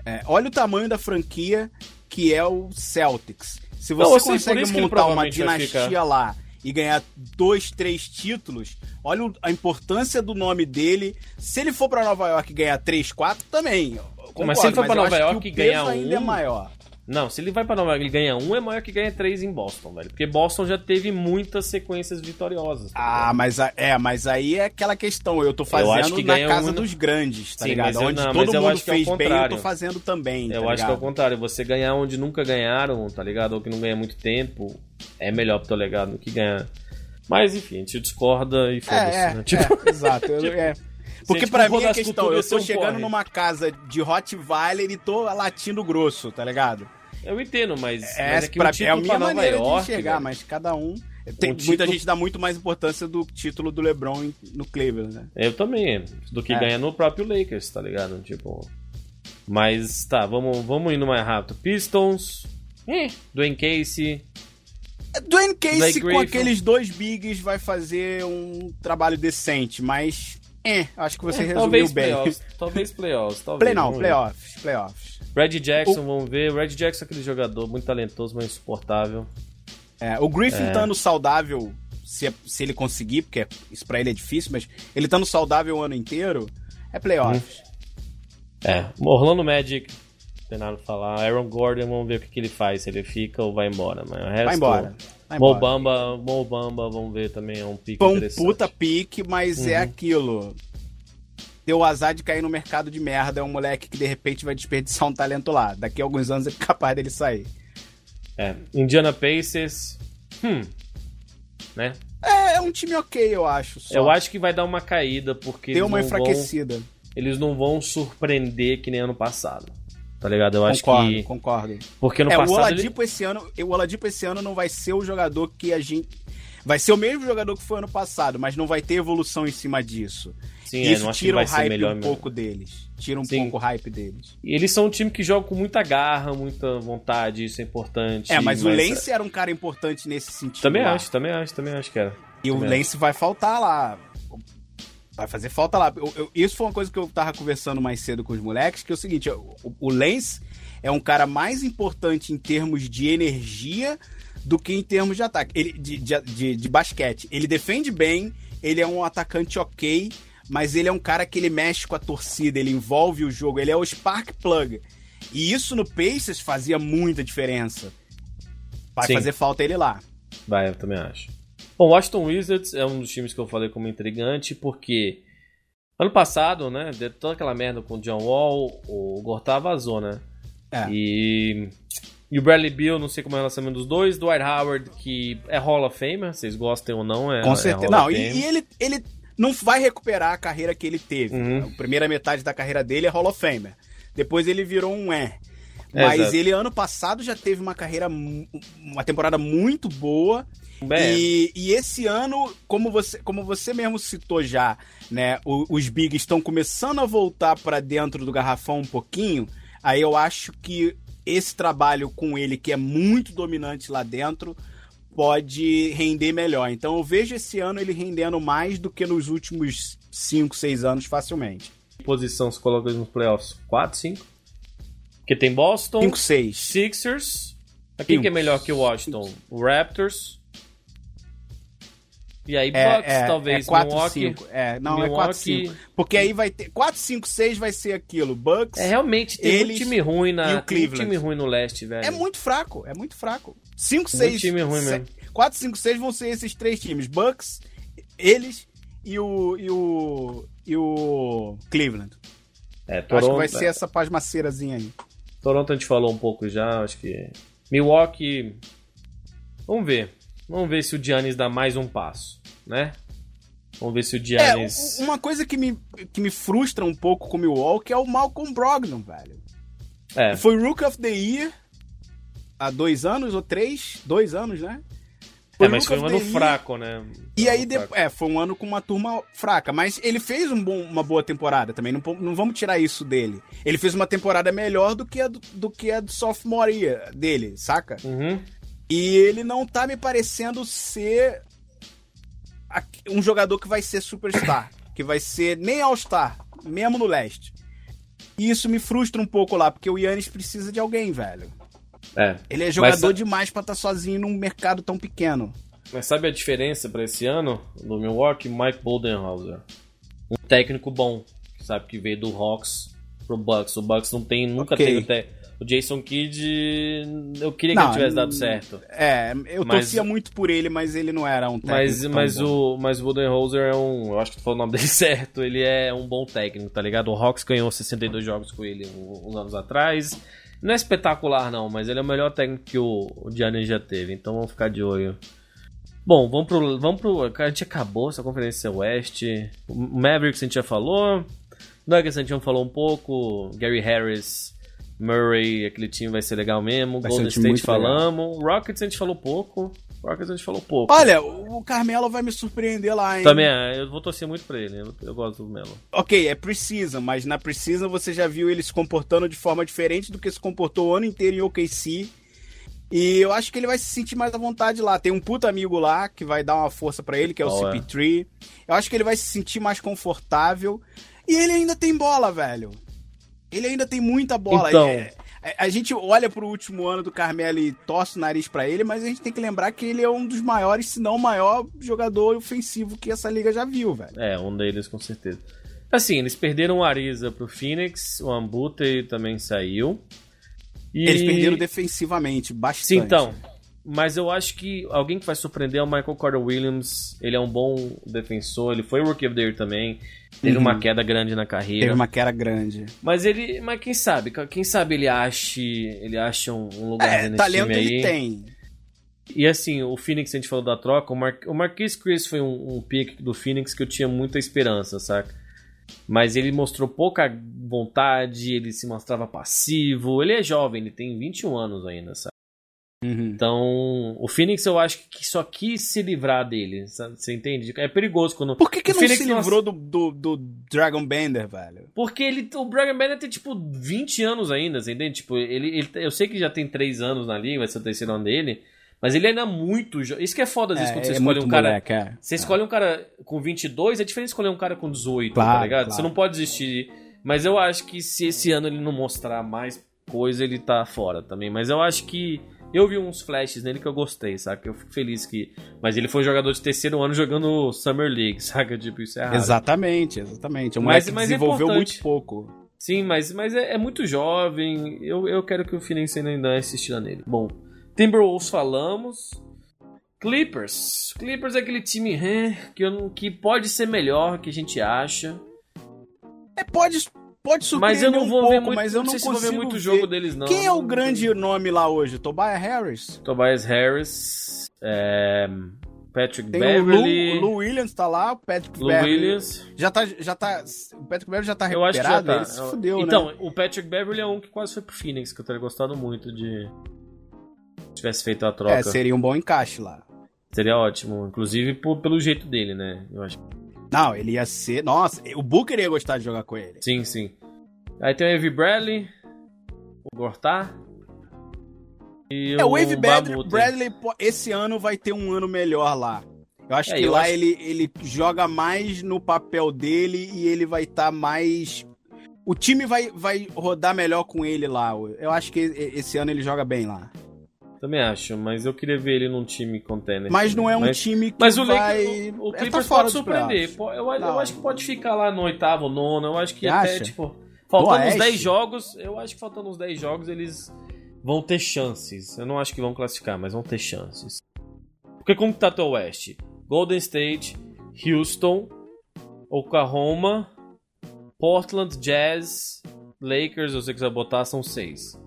É, olha o tamanho da franquia que é o Celtics. Se Não, você eu por consegue montar uma dinastia lá e ganhar dois, três títulos, olha a importância do nome dele. Se ele for pra Nova York e ganhar três, quatro, também. eu concordo, mas se ele for pra eu Nova York e ganhar ainda é um, maior. Não, se ele vai pra Nova York e ele ganha um, é maior que ganha três em Boston, velho. Porque Boston já teve muitas sequências vitoriosas. tá Ah, ligado? mas a- é, mas aí é aquela questão. Eu tô fazendo que na casa um- dos grandes, tá Sim, ligado? mas eu- Onde não, mas todo eu mundo acho que é o fez bem, eu tô contrário. fazendo também. Eu tá acho que é o ligado? contrário. Você ganhar onde nunca ganharam, tá ligado? Ou que não ganha muito tempo, é melhor pro legado do que ganhar. Mas enfim, a gente discorda e foda-se. É, é, né? Tipo, é, exato. eu- é. Porque for mim a das questão, eu tô chegando numa casa de Rottweiler e tô latindo grosso, tá ligado? eu entendo, mas É, mas é pra, é a título minha Nova maneira York, de enxergar, velho, mas cada um... Tem, Um Muita título- gente dá muito mais importância do título do LeBron no Cleveland, né? Eu também, do que É. ganha no próprio Lakers, tá ligado? Tipo. Mas tá, vamos, vamos indo mais rápido. Pistons. Eh, Dwayne Casey. Dwayne Casey Blake com Griffin. aqueles dois bigs vai fazer um trabalho decente, mas... É, acho que você Eh, resumiu talvez bem. playoffs. Talvez playoffs. Talvez, Play não, ver. playoffs, playoffs. Red Jackson, vamos ver. Red Jackson é aquele jogador muito talentoso, mas insuportável. É, o Griffin É. estando saudável, se, se ele conseguir, porque isso pra ele é difícil, mas ele estando saudável o ano inteiro, é playoffs. É, Orlando Magic, não tem nada pra falar. Aaron Gordon, vamos ver o que, que ele faz, se ele fica ou vai embora. Mas o resto, Vai embora. Vai embora. Mobamba, Mobamba, vamos ver também, é um pique interessante. puta pique, mas é Uhum. aquilo. Deu o azar de cair no mercado de merda, é um moleque que de repente vai desperdiçar um talento lá. Daqui a alguns anos é capaz dele sair. É, Indiana Pacers, hum, né? É, é um time ok, eu acho. Só. Eu acho que vai dar uma caída, porque Deu uma não, vão, enfraquecida. eles não vão surpreender que nem ano passado. Tá ligado? Eu acho concordo, que. concordo. Porque ano é, o passado. ele- Oladipo esse ano, o Oladipo esse ano não vai ser o jogador que a gente vai ser o mesmo jogador que foi ano passado, mas não vai ter evolução em cima disso. Sim, é, Isso acho que tira vai o hype um pouco deles. Tira um Sim. pouco o hype deles. E eles são um time que joga com muita garra, muita vontade, isso é importante. É, mas o mas- Lance era um cara importante nesse sentido. Também lá. acho, também acho, também acho que era. E o Também Lance vai faltar lá. Vai fazer falta lá. Eu- eu- isso foi uma coisa que eu tava conversando mais cedo com os moleques, que é o seguinte, o, o Lance é um cara mais importante em termos de energia do que em termos de ataque, ele, de, de, de- de basquete. Ele defende bem, ele é um atacante ok, mas ele é um cara que ele mexe com a torcida, ele envolve o jogo, ele é o spark plug. E isso no Pacers fazia muita diferença. Vai Sim. fazer falta ele lá. Vai, eu também acho. Bom, o Washington Wizards é um dos times que eu falei como intrigante, porque ano passado, né, deu toda aquela merda com o John Wall, o Gortá vazou, né? É. E, e o Bradley Beal, não sei como é o relacionamento dos dois, Dwight Howard, que é Hall of Famer, vocês gostem ou não, é Com é certeza. Hall Não, e, e ele, ele não vai recuperar a carreira que ele teve. Uhum. A primeira metade da carreira dele é Hall of Famer. Depois ele virou um é. É, Mas exato. ele, ano passado, já teve uma carreira, uma temporada muito boa. E, e esse ano, como você, como você mesmo citou já, né? o- os Bigs estão começando a voltar para dentro do garrafão um pouquinho. Aí eu acho que esse trabalho com ele, que é muito dominante lá dentro, pode render melhor. Então eu vejo esse ano ele rendendo mais do que nos últimos 5, 6 anos facilmente. que posição se coloca nos playoffs? 4, 5? Porque tem Boston, 5, 6. Sixers. Cinco. que é melhor que o Washington? O Raptors. E aí É, Bucks, é, talvez, é 4, Milwaukee. 5. É, não, é Milwaukee. 4, 5. Porque aí vai ter. 4, 5, 6 vai ser aquilo. Bucks. É, realmente, tem Eles muito time ruim na. e o tem Cleveland. time ruim no leste, velho. É muito fraco, é muito fraco. 5, Muito 6. time ruim mesmo. 4, 5, 6 vão ser esses três times: Bucks, eles e o. e o. e o Cleveland. É, Acho Toronto, que vai ser essa pasmaceirazinha aí. Toronto a gente falou um pouco já, acho que. Milwaukee. Vamos ver. Vamos ver se o Giannis dá mais um passo, né? Vamos ver se o É, Giannis. u- uma coisa que me, que me frustra um pouco com o Milwaukee é o Malcolm Brogdon, velho. É, Foi Rook of the Year há dois anos ou três? Dois anos, né? É, mas foi um ano fraco, né? E Foi aí, de- é, foi um ano com uma turma fraca, mas ele fez um bom- uma boa temporada também, não, não vamos tirar isso dele. Ele fez uma temporada melhor do que a do, do que a do sophomore dele, saca? Uhum. E ele não tá me parecendo ser um jogador que vai ser superstar, que vai ser nem all-star, mesmo no leste. E isso me frustra um pouco lá, porque o Yannis precisa de alguém, velho. É. Ele é jogador sa- demais pra estar sozinho num mercado tão pequeno. Mas sabe a diferença pra esse ano do Milwaukee? Mike Budenholzer. Um técnico bom, que sabe que veio do Hawks pro Bucks. O Bucks não tem, nunca Ok. teve até. O Jason Kidd, eu queria que Não, ele tivesse dado hum, certo. É, eu Mas- torcia muito por ele, mas ele não era um técnico. Mas, mas, bom. o, mas o Budenholzer é um. Eu acho que tu falou o nome dele certo. Ele é um bom técnico, tá ligado? O Hawks ganhou 62 jogos com ele uns anos atrás. Não é espetacular, não, mas ele é o melhor técnico que o, o Giannis já teve. Então vamos ficar de olho. Bom, vamos pro. Vamos pro. A gente acabou essa conferência West. O Mavericks a gente já falou. Nuggets a gente já falou um pouco. Gary Harris, Murray, aquele time vai ser legal mesmo. Vai um Golden State muito legal. falamos. Rockets a gente falou pouco. Rockets a gente falou pouco. Olha, o Carmelo vai me surpreender lá, hein? Também, é, eu vou torcer muito pra ele. Eu, eu gosto do Melo. Ok, é Precisa, mas na Precisa você já viu ele se comportando de forma diferente do que se comportou o ano inteiro em OKC. E eu acho que ele vai se sentir mais à vontade lá. Tem um puta amigo lá que vai dar uma força pra ele, que é o Qual é? CP3. Eu acho que ele vai se sentir mais confortável. E ele ainda tem bola, velho. Ele ainda tem muita bola. Então. É- a- a gente olha pro último ano do Carmelo e torce o nariz pra ele, mas a gente tem que lembrar que ele é um dos maiores, se não o maior jogador ofensivo que essa liga já viu, velho. É, um deles com certeza. Assim, eles perderam o Ariza pro Phoenix, o Ambute também saiu. E... Eles perderam defensivamente bastante. Sim, então. Mas eu acho que alguém que vai surpreender é o Michael Carter Williams. Ele é um bom defensor, ele foi Rookie of the Year também. Teve Uhum. uma queda grande na carreira. Teve uma queda grande. Mas ele. Mas quem sabe? Quem sabe ele ache. Ele acha um lugar É, nesse talento time aí. ele tem. E assim, o Phoenix, a gente falou da troca, o, Mar o Marquise Chris foi um, um pick do Phoenix que eu tinha muita esperança, saca? Mas ele mostrou pouca vontade, ele se mostrava passivo. Ele é jovem, ele tem 21 anos ainda, sabe? Uhum. Então, o Phoenix eu acho que só quis se livrar dele, sabe? você entende? É perigoso quando. Por que, que o não Phoenix se livrou do, do, do Dragon Bender, velho? Porque ele, o Dragon Bender tem tipo 20 anos ainda, você entende? Tipo, ele, ele- eu sei que já tem 3 anos na liga, vai ser o terceiro ano dele, Mas ele ainda é muito. jo- Isso que é foda, às vezes, quando você é escolhe um cara. moleque, é. Você escolhe um cara com 22, é diferente de escolher um cara com 18, Claro, tá ligado? claro. Você não pode desistir. Mas eu acho que se esse ano ele não mostrar mais coisa, ele tá fora também. Mas eu acho que. Eu vi uns flashes nele que eu gostei, saca? Eu fico feliz que. Mas ele foi jogador de terceiro ano jogando Summer League, saca? Tipo, isso é raro. Exatamente, exatamente. Mas- mas é desenvolveu importante. muito pouco. Sim, mas, mas é, é muito jovem. Eu, eu quero que o Phoenix ainda estilo nele. Bom, Timberwolves falamos. Clippers. Clippers é aquele time eh, que, eu que pode ser melhor que a gente acha. É, pode, pode surpreender Mas eu não um vou pouco, ver muito, mas eu não sei se vou ver consigo muito ver. jogo deles, não. Quem é o grande nome lá hoje? Tobias Harris? Tobias Harris, é, Patrick Tem Beverly, o Lou, o Lou Williams tá lá, o Patrick Lou Beverly. Williams. Já tá, já tá, o Patrick Beverly já tá Eu acho que já recuperado, tá. ele se fudeu, então, né? o Patrick Beverly é um que quase foi pro Phoenix, que eu teria gostado muito de. Se tivesse feito a troca. É, seria um bom encaixe lá. Seria ótimo. Inclusive por- pelo jeito dele, né? Eu acho. Não, ele ia ser... Nossa, o Booker ia gostar de jogar com ele. Sim, sim. Aí tem o Evie Bradley, o Gortar. E É, o Wave Bradley. Bradley, esse ano vai ter um ano melhor lá. Eu acho É, que eu lá acho- Ele, ele joga mais no papel dele e ele vai estar mais. O time vai, vai rodar melhor com ele lá. Eu acho que esse ano ele joga bem lá. Também acho, mas eu queria ver ele num time contender. Mas não é um Mas- time que Mas o, vai. Lakers, o, o é, Clippers fora pode surpreender. Eu, eu acho que pode ficar lá no oitavo, nono. Eu acho que Você até, acha? tipo. Faltando uns Oeste? 10 jogos, eu acho que faltando uns 10 jogos eles vão ter chances. Eu não acho que vão classificar, mas vão ter chances. Porque como que tá teu Oeste? Golden State, Houston, Oklahoma, Portland, Jazz, Lakers, eu sei que você vai botar, são seis.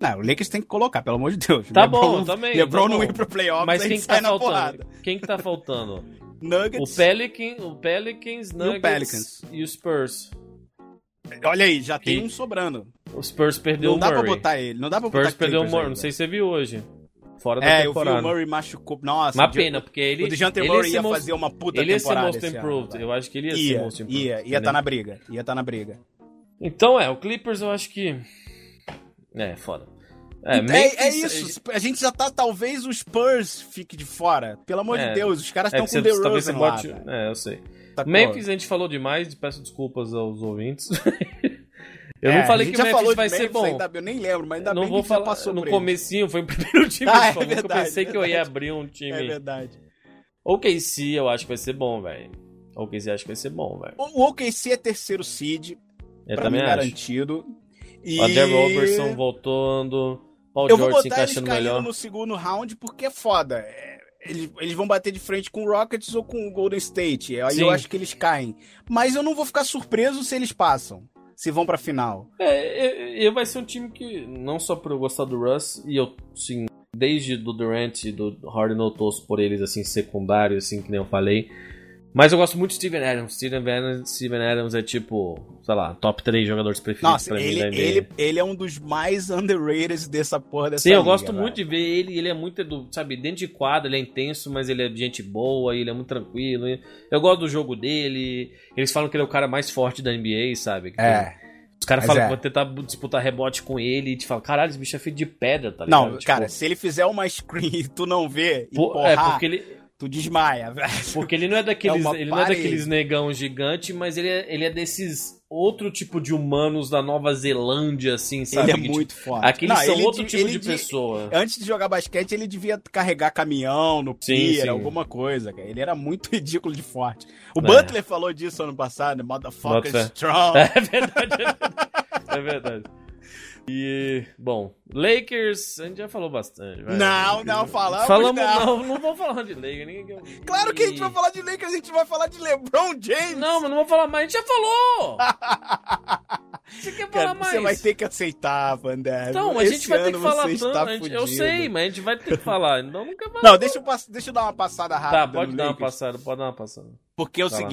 Não, o Lakers tem que colocar, pelo amor de Deus. Tá LeBron, bom, também, LeBron tá não ir pro playoffs, Mas quem que tá faltando? porrada. Quem que tá faltando? O Nuggets. Pelican, o Pelicans, Nuggets Pelicans. e o Spurs. Olha aí, já tem Que- um sobrando. O Spurs perdeu Não o dá Murray. pra botar ele. Não dá pra O botar Spurs perdeu o Murray, não sei se você viu hoje. Fora da É, eu vi temporada. o Murray machucou. Nossa, Uma o pena, porque ele. o DeJounte ele Murray ser ia most- fazer uma puta Ele ia ser temporada Most ano, Improved. velho. eu acho que ele ia, ser Ia, Most Improved. ia, ia entendeu? tá na briga. Ia tá na briga. Então é, o Clippers eu acho que. É, foda. É, É, Memphis- é isso. A gente já tá. Talvez o Spurs fique de fora. Pelo amor É. de Deus, os caras É, estão que com você DeRozan lá. bote. É, eu sei. Tá Memphis a gente falou demais, peço desculpas aos ouvintes. eu É, não falei que o Memphis vai ser Memphis, bom. ainda eu nem lembro, mas ainda Eu não bem vou que falar passou no comecinho, foi o primeiro time Ah, que é que eu verdade, pensei que eu ia abrir um time. É verdade. OKC eu acho que vai ser bom, velho. OKC acho que vai ser bom, velho. O OKC é terceiro seed, Eu pra mim acho. garantido. E... O Darryl Robertson voltando. Paul Eu vou George se botar eles caindo melhor. no segundo round porque é foda. É, Eles, eles vão bater de frente com o Rockets ou com o Golden State. Aí Sim. eu acho que eles caem. Mas eu não vou ficar surpreso se eles passam. Se vão pra final. É, eu vai ser um time que, não só por eu gostar do Russ, e eu, sim, desde do Durant e do Harden eu torço por eles, assim, secundário, assim, que nem eu falei. Mas eu gosto muito de Steven Adams. Steven Adams, Steven Adams é tipo, sei lá, top 3 jogadores preferidos Nossa, pra mim ele, da NBA. ele, ele é um dos mais underrated dessa porra dessa Sim, eu liga, gosto velho. muito de ver ele. Ele é muito, do, sabe, dentro de quadra, ele é intenso, mas ele é de gente boa, ele é muito tranquilo. Eu gosto do jogo dele. Eles falam que ele é o cara mais forte da NBA, sabe? Que É. Os caras falam é. que vão tentar disputar rebote com ele e te falam, caralho, esse bicho é feito de pedra, tá ligado? Não, Tipo, cara, se ele fizer uma screen e tu não vê e porrar, é porque ele, tu desmaia, velho. porque ele não é daqueles, É ele não é daqueles negão gigante, mas ele é, ele é desses outro tipo de humanos da Nova Zelândia, assim, sabe? Ele é muito forte. Aqueles Não, são outro de- tipo de de- pessoa. Antes de jogar basquete, ele devia carregar caminhão no Sim, pier, sim. alguma coisa, cara. Ele era muito ridículo de forte. O É. Butler falou disso ano passado, motherfucker Bota strong. É verdade, é verdade. É verdade. E, bom, Lakers, a gente já falou bastante. vai. Não, não, falamos Falamos, não. não, não vou falar de Lakers. Ninguém... Claro que a gente vai falar de Lakers, a gente vai falar de LeBron James. Não, mas não vou falar mais, a gente já falou! Você quer falar Cara, mais? você vai ter que aceitar, Vander. Então, a Esse gente vai ter que falar tanto. gente- eu sei, mas a gente vai ter que falar. Então não quer falar. Não, deixa eu, deixa eu dar uma passada rápida. Tá, pode dar uma Lakers. passada, pode dar uma passada. Porque é o Vai lá.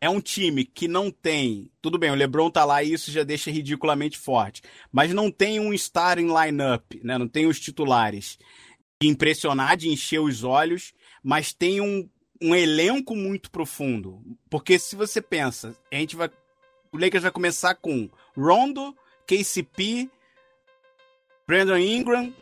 É um time que não tem. Tudo bem, o LeBron tá lá e isso já deixa ridiculamente forte. Mas não tem um starting lineup, né? Não tem os titulares de impressionar, de encher os olhos, mas tem um, um elenco muito profundo. Porque se você pensa, a gente vai. O Lakers vai começar com Rondo, KCP, Brandon Ingram,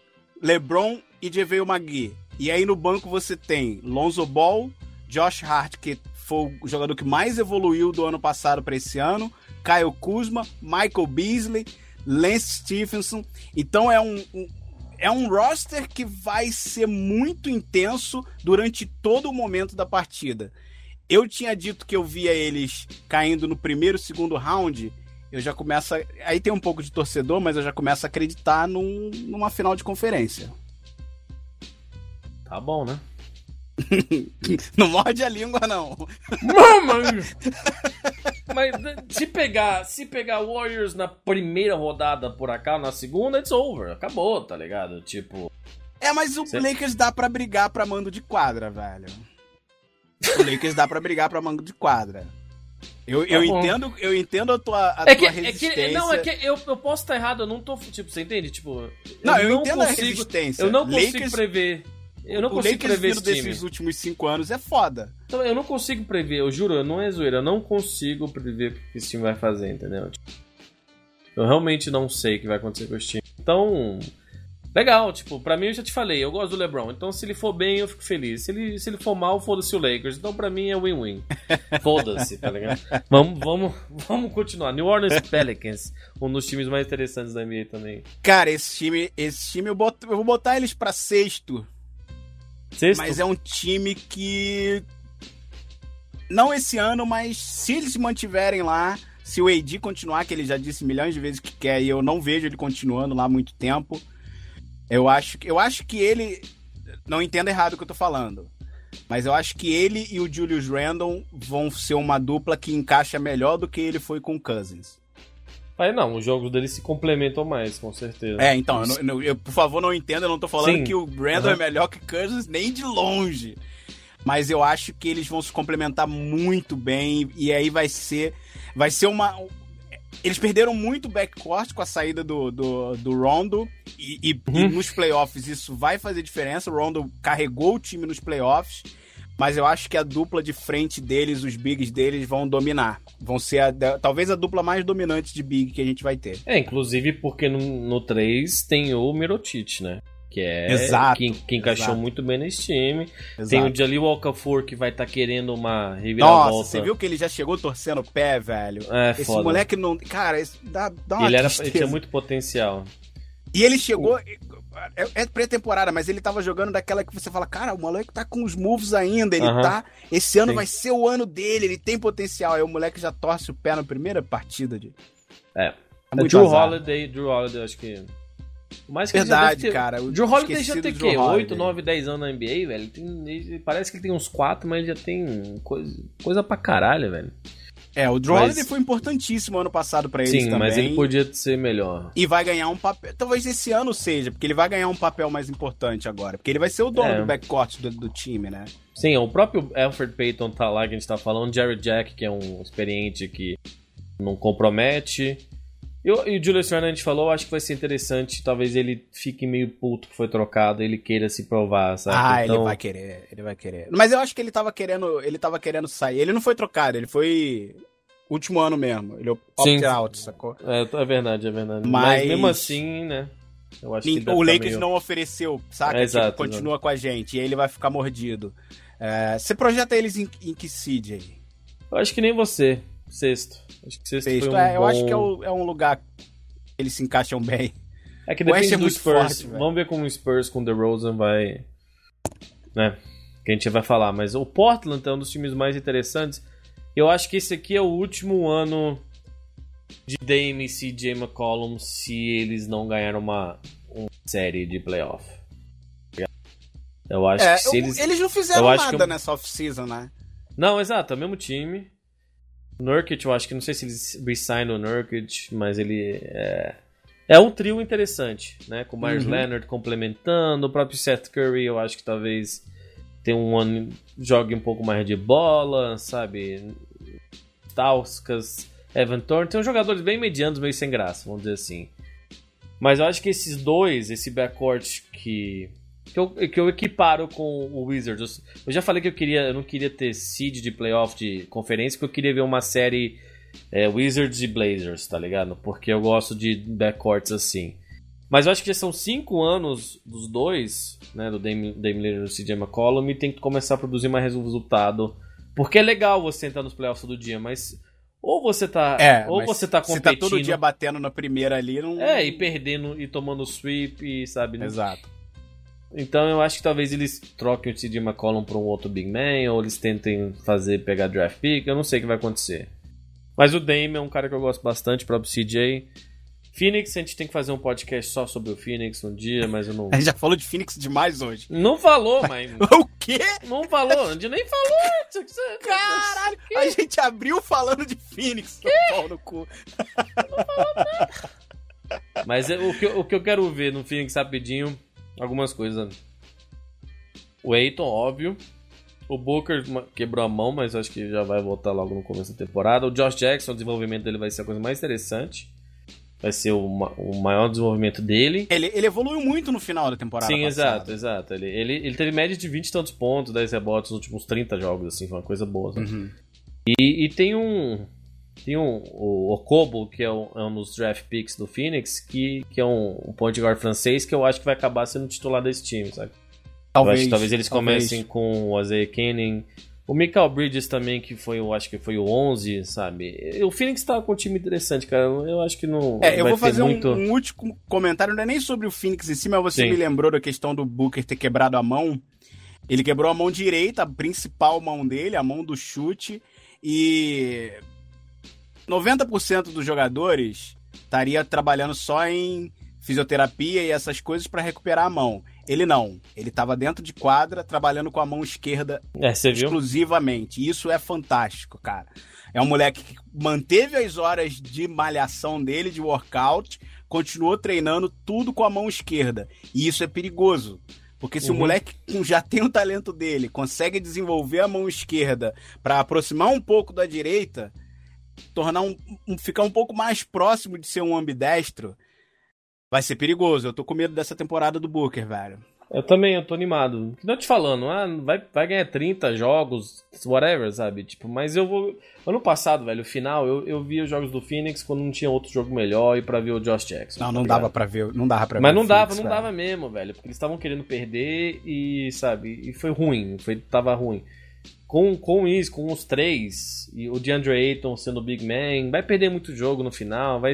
LeBron e JaVale McGee. E aí no banco você tem Lonzo Ball, Josh Hart, que foi o jogador que mais evoluiu do ano passado para esse ano, Kyle Kuzma, Michael Beasley, Lance Stephenson. Então é um, um é um roster que vai ser muito intenso durante todo o momento da partida. Eu tinha dito que eu via eles caindo no primeiro, segundo round. Eu já começo. A... Aí tem um pouco de torcedor, mas eu já começo a acreditar num, numa final de conferência. Tá bom, né? não morde a língua, não. Mamãe! Mas se pegar, se pegar Warriors na primeira rodada por acaso, na segunda, it's over. Acabou, tá ligado? Tipo. É, mas o Cê... Lakers dá pra brigar pra mando de quadra, velho. O Lakers dá pra brigar pra mando de quadra. Eu, tá eu entendo, eu entendo a tua, a é tua que, resistência. É que, não, é que eu, eu posso estar errado, eu não tô. Tipo, você entende? Tipo. Não, eu, eu não entendo consigo, a resistência. Eu não consigo Lakers... prever eu não o consigo Lakers prever esse time. desses últimos cinco anos é foda. Então, eu não consigo prever, eu juro, não é zoeira, eu não consigo prever o que esse time vai fazer, entendeu? Eu realmente não sei o que vai acontecer com esse time. Então, legal, tipo, pra mim eu já te falei, eu gosto do LeBron, então se ele for bem eu fico feliz. Se ele, se ele for mal, foda-se o Lakers. Então pra mim é win-win. Foda-se, tá ligado? Vamos, vamos, vamos continuar. New Orleans Pelicans, um dos times mais interessantes da NBA também. Cara, esse time, esse time eu, boto, eu vou botar eles pra sexto Sexto? Mas é um time que. Não esse ano, mas se eles se mantiverem lá, se o AD continuar, que ele já disse milhões de vezes que quer, e eu não vejo ele continuando lá muito tempo, eu acho, eu acho que ele. Não entenda errado o que eu tô falando. Mas eu acho que ele e o Julius Randle vão ser uma dupla que encaixa melhor do que ele foi com o Cousins. Aí não, os jogos deles se complementam mais, com certeza. É, então, eu, eu, por favor, não entenda, eu não tô falando Sim. que o Brandon uhum. é melhor que Cousins nem de longe. Mas eu acho que eles vão se complementar muito bem e aí vai ser vai ser uma eles perderam muito backcourt com a saída do, do, do Rondo e, e, uhum. e nos playoffs isso vai fazer diferença. O Rondo carregou o time nos playoffs mas eu acho que a dupla de frente deles, os bigs deles, vão dominar. Vão ser a, talvez a dupla mais dominante de big que a gente vai ter. É, inclusive porque no, no 3 tem o Mirotic, né? Que é exato, que, que encaixou exato. muito bem nesse time. Exato. Tem o Jalil Okafor que vai estar tá querendo uma reviravolta. Nossa, você viu que ele já chegou torcendo o pé, velho? É, Esse foda. moleque não. Cara, dá, dá uma ele, era, ele tinha muito potencial. E ele chegou. É, é pré-temporada, mas ele tava jogando daquela que você fala, cara, o moleque tá com os moves ainda, ele uh -huh. tá. Esse ano Sim. vai ser o ano dele, ele tem potencial. Aí o moleque já torce o pé na primeira partida de. É. é Drew azar. Holiday, Drew Holiday, acho que. Mais que Verdade, ter... cara. O Drew Holiday já tem o quê? 8, 9, 10 anos na NBA, velho. Tem... Parece que ele tem uns 4, mas ele já tem coisa, coisa pra caralho, velho. É, o Drew mas... Foi importantíssimo ano passado para eles Sim, também. mas ele podia ser melhor. E vai ganhar um papel. Talvez esse ano seja, porque ele vai ganhar um papel mais importante agora. Porque ele vai ser o dono é. do backcourt do, do, time, né? Sim, o próprio Alfred Payton tá lá que a gente tá falando. Jared Jack, que é um experiente que não compromete. E, e o Julius gente falou, acho que vai ser interessante. Talvez ele fique meio puto que foi trocado, ele queira se provar, sabe? Ah, então... ele vai querer, ele vai querer. Mas eu acho que ele tava querendo, ele tava querendo sair. Ele não foi trocado, ele foi último ano mesmo. Ele é opt-out, sacou? É, é verdade, é verdade. Mas, Mas mesmo assim, né? Eu acho que o Lakers meio... não ofereceu, saca? É, exato, tipo, continua exato. com a gente e aí ele vai ficar mordido. É, você projeta eles em, em, que seed aí? Eu acho que nem você. Sexto. Acho que sexto, sexto. Um é, eu acho que é, o, é, um lugar que eles se encaixam bem. É que depende é do Spurs. Forte, Vamos ver como o Spurs com o DeRozan vai... Né? Que a gente vai falar. Mas o Portland é um dos times mais interessantes eu acho que esse aqui é o último ano de Dame e CJ McCollum se eles não ganharam uma, uma série de playoff. Eu acho é, que se eles. Eles não fizeram nada eu... nessa off-season, né? Não, exato, é o mesmo time. Nurkic, eu acho que não sei se eles resignam o Nurkic, mas ele é. É um trio interessante, né? Com o Myers uhum. Leonard complementando, o próprio Seth Curry, eu acho que talvez tenha um ano jogue um pouco mais de bola, sabe? Stauskas, Evan Thorne, tem uns jogadores bem medianos, meio sem graça, vamos dizer assim. Mas eu acho que esses dois, esse backcourt que que eu, que eu equiparo com o Wizards. Eu já falei que eu queria, eu não queria ter seed de playoff de conferência, porque eu queria ver uma série é, Wizards e Blazers, tá ligado? Porque eu gosto de backcourts assim. Mas eu acho que já são cinco anos dos dois, né? Do Dame, Dame Lillard e do CJ McCollum, e tem que começar a produzir mais resultado. Porque é legal você entrar nos playoffs todo dia, mas ou você tá, É, ou você tá competindo, tá todo dia batendo na primeira ali, não. é, e perdendo e tomando sweep, e sabe? não- Exato. Então eu acho que talvez eles troquem o CJ McCollum pra um outro big man, ou eles tentem fazer pegar draft pick, eu não sei o que vai acontecer. Mas o Dame é um cara que eu gosto bastante, o próprio CJ. Phoenix, a gente tem que fazer um podcast só sobre o Phoenix um dia, mas eu não. A gente já falou de Phoenix demais hoje. Não falou, mas. O quê? Não falou, a gente nem falou. Caralho! A gente abriu falando de Phoenix. Seu pau no cu. Mas é- o que, eu- o que eu quero ver no Phoenix rapidinho, algumas coisas. O Aiton, óbvio. O Booker quebrou a mão, mas acho que já vai voltar logo no começo da temporada. O Josh Jackson, o desenvolvimento dele vai ser a coisa mais interessante. Vai ser o, ma- o maior desenvolvimento dele. Ele, ele evoluiu muito no final da temporada. Sim, passada. exato, exato. Ele, ele, ele teve média de 20 e tantos pontos, 10 rebotes nos últimos 30 jogos, assim, foi uma coisa boa. Uhum. E, e tem um. Tem um, o Okobo, que é um, é um dos draft picks do Phoenix, que, que é um, um point guard francês que eu acho que vai acabar sendo titular desse time, sabe? Eu acho Talvez, que talvez eles comecem com o Isaiah Kenning. O Michael Bridges também, que foi, eu acho que foi o 11, sabe? O Phoenix tá com um time interessante, cara. Eu acho que não. É, eu vou fazer um- muito. um, último comentário, não é nem sobre o Phoenix em si, mas você Sim. me lembrou da questão do Booker ter quebrado a mão. Ele quebrou a mão direita, a principal mão dele, a mão do chute, e 90% dos jogadores estaria trabalhando só em fisioterapia e essas coisas para recuperar a mão. Ele não. Ele estava dentro de quadra, trabalhando com a mão esquerda É, viu? exclusivamente. E Isso é fantástico, cara. É um moleque que manteve as horas de malhação dele, de workout, continuou treinando tudo com a mão esquerda. E isso é perigoso. Porque se Uhum. o moleque já tem o talento dele, consegue desenvolver a mão esquerda para aproximar um pouco da direita, tornar um, um- ficar um pouco mais próximo de ser um ambidestro, vai ser perigoso. Eu tô com medo dessa temporada do Booker, velho. Eu também, eu tô animado. Não te falando, ah, vai, vai ganhar 30 jogos, whatever, sabe? Tipo, mas eu vou. Ano passado, velho, o final, eu, eu vi os jogos do Phoenix quando não tinha outro jogo melhor e pra ver o Josh Jackson. Não, tá não ligado? dava pra ver, não dava pra Mas ver. não o dava, Phoenix, não velho. dava mesmo, velho. Porque eles estavam querendo perder e, sabe, e foi ruim. Foi, tava ruim. Com, com isso, com os três, e o DeAndre Ayton sendo o Big Man, vai perder muito jogo no final, vai.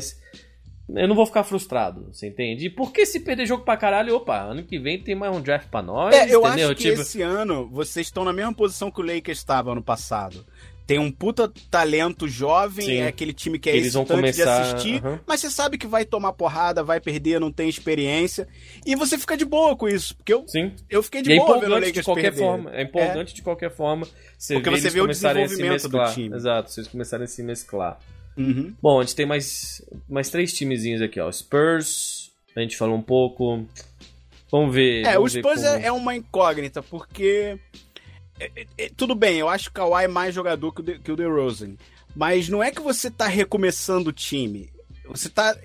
Eu não vou ficar frustrado, você entende? E porque se perder jogo pra caralho, opa, ano que vem tem mais um draft pra nós, É, eu entendeu? acho que tipo, esse ano vocês estão na mesma posição que o Lakers estava ano passado. Tem um puta talento jovem, Sim. é aquele time que é Eles vão excitante de começar, assistir, aham. mas você sabe que vai tomar porrada, vai perder, não tem experiência, e você fica de boa com isso, porque eu, Sim. eu fiquei de E é boa vendo o Lakers de qualquer perder. forma. É empolgante de qualquer forma. Você Porque você vê o desenvolvimento do time. Exato, vocês começarem a se mesclar. Uhum. Bom, a gente tem mais, mais três timezinhos aqui, ó. Spurs, a gente falou um pouco. Vamos ver. É, o vamos ver Spurs como- é, é uma incógnita, porque. é, é, é, tudo bem, eu acho que o Kawhi é mais jogador que o, De, que o DeRozan. Mas não é que você tá recomeçando o time. Você tá.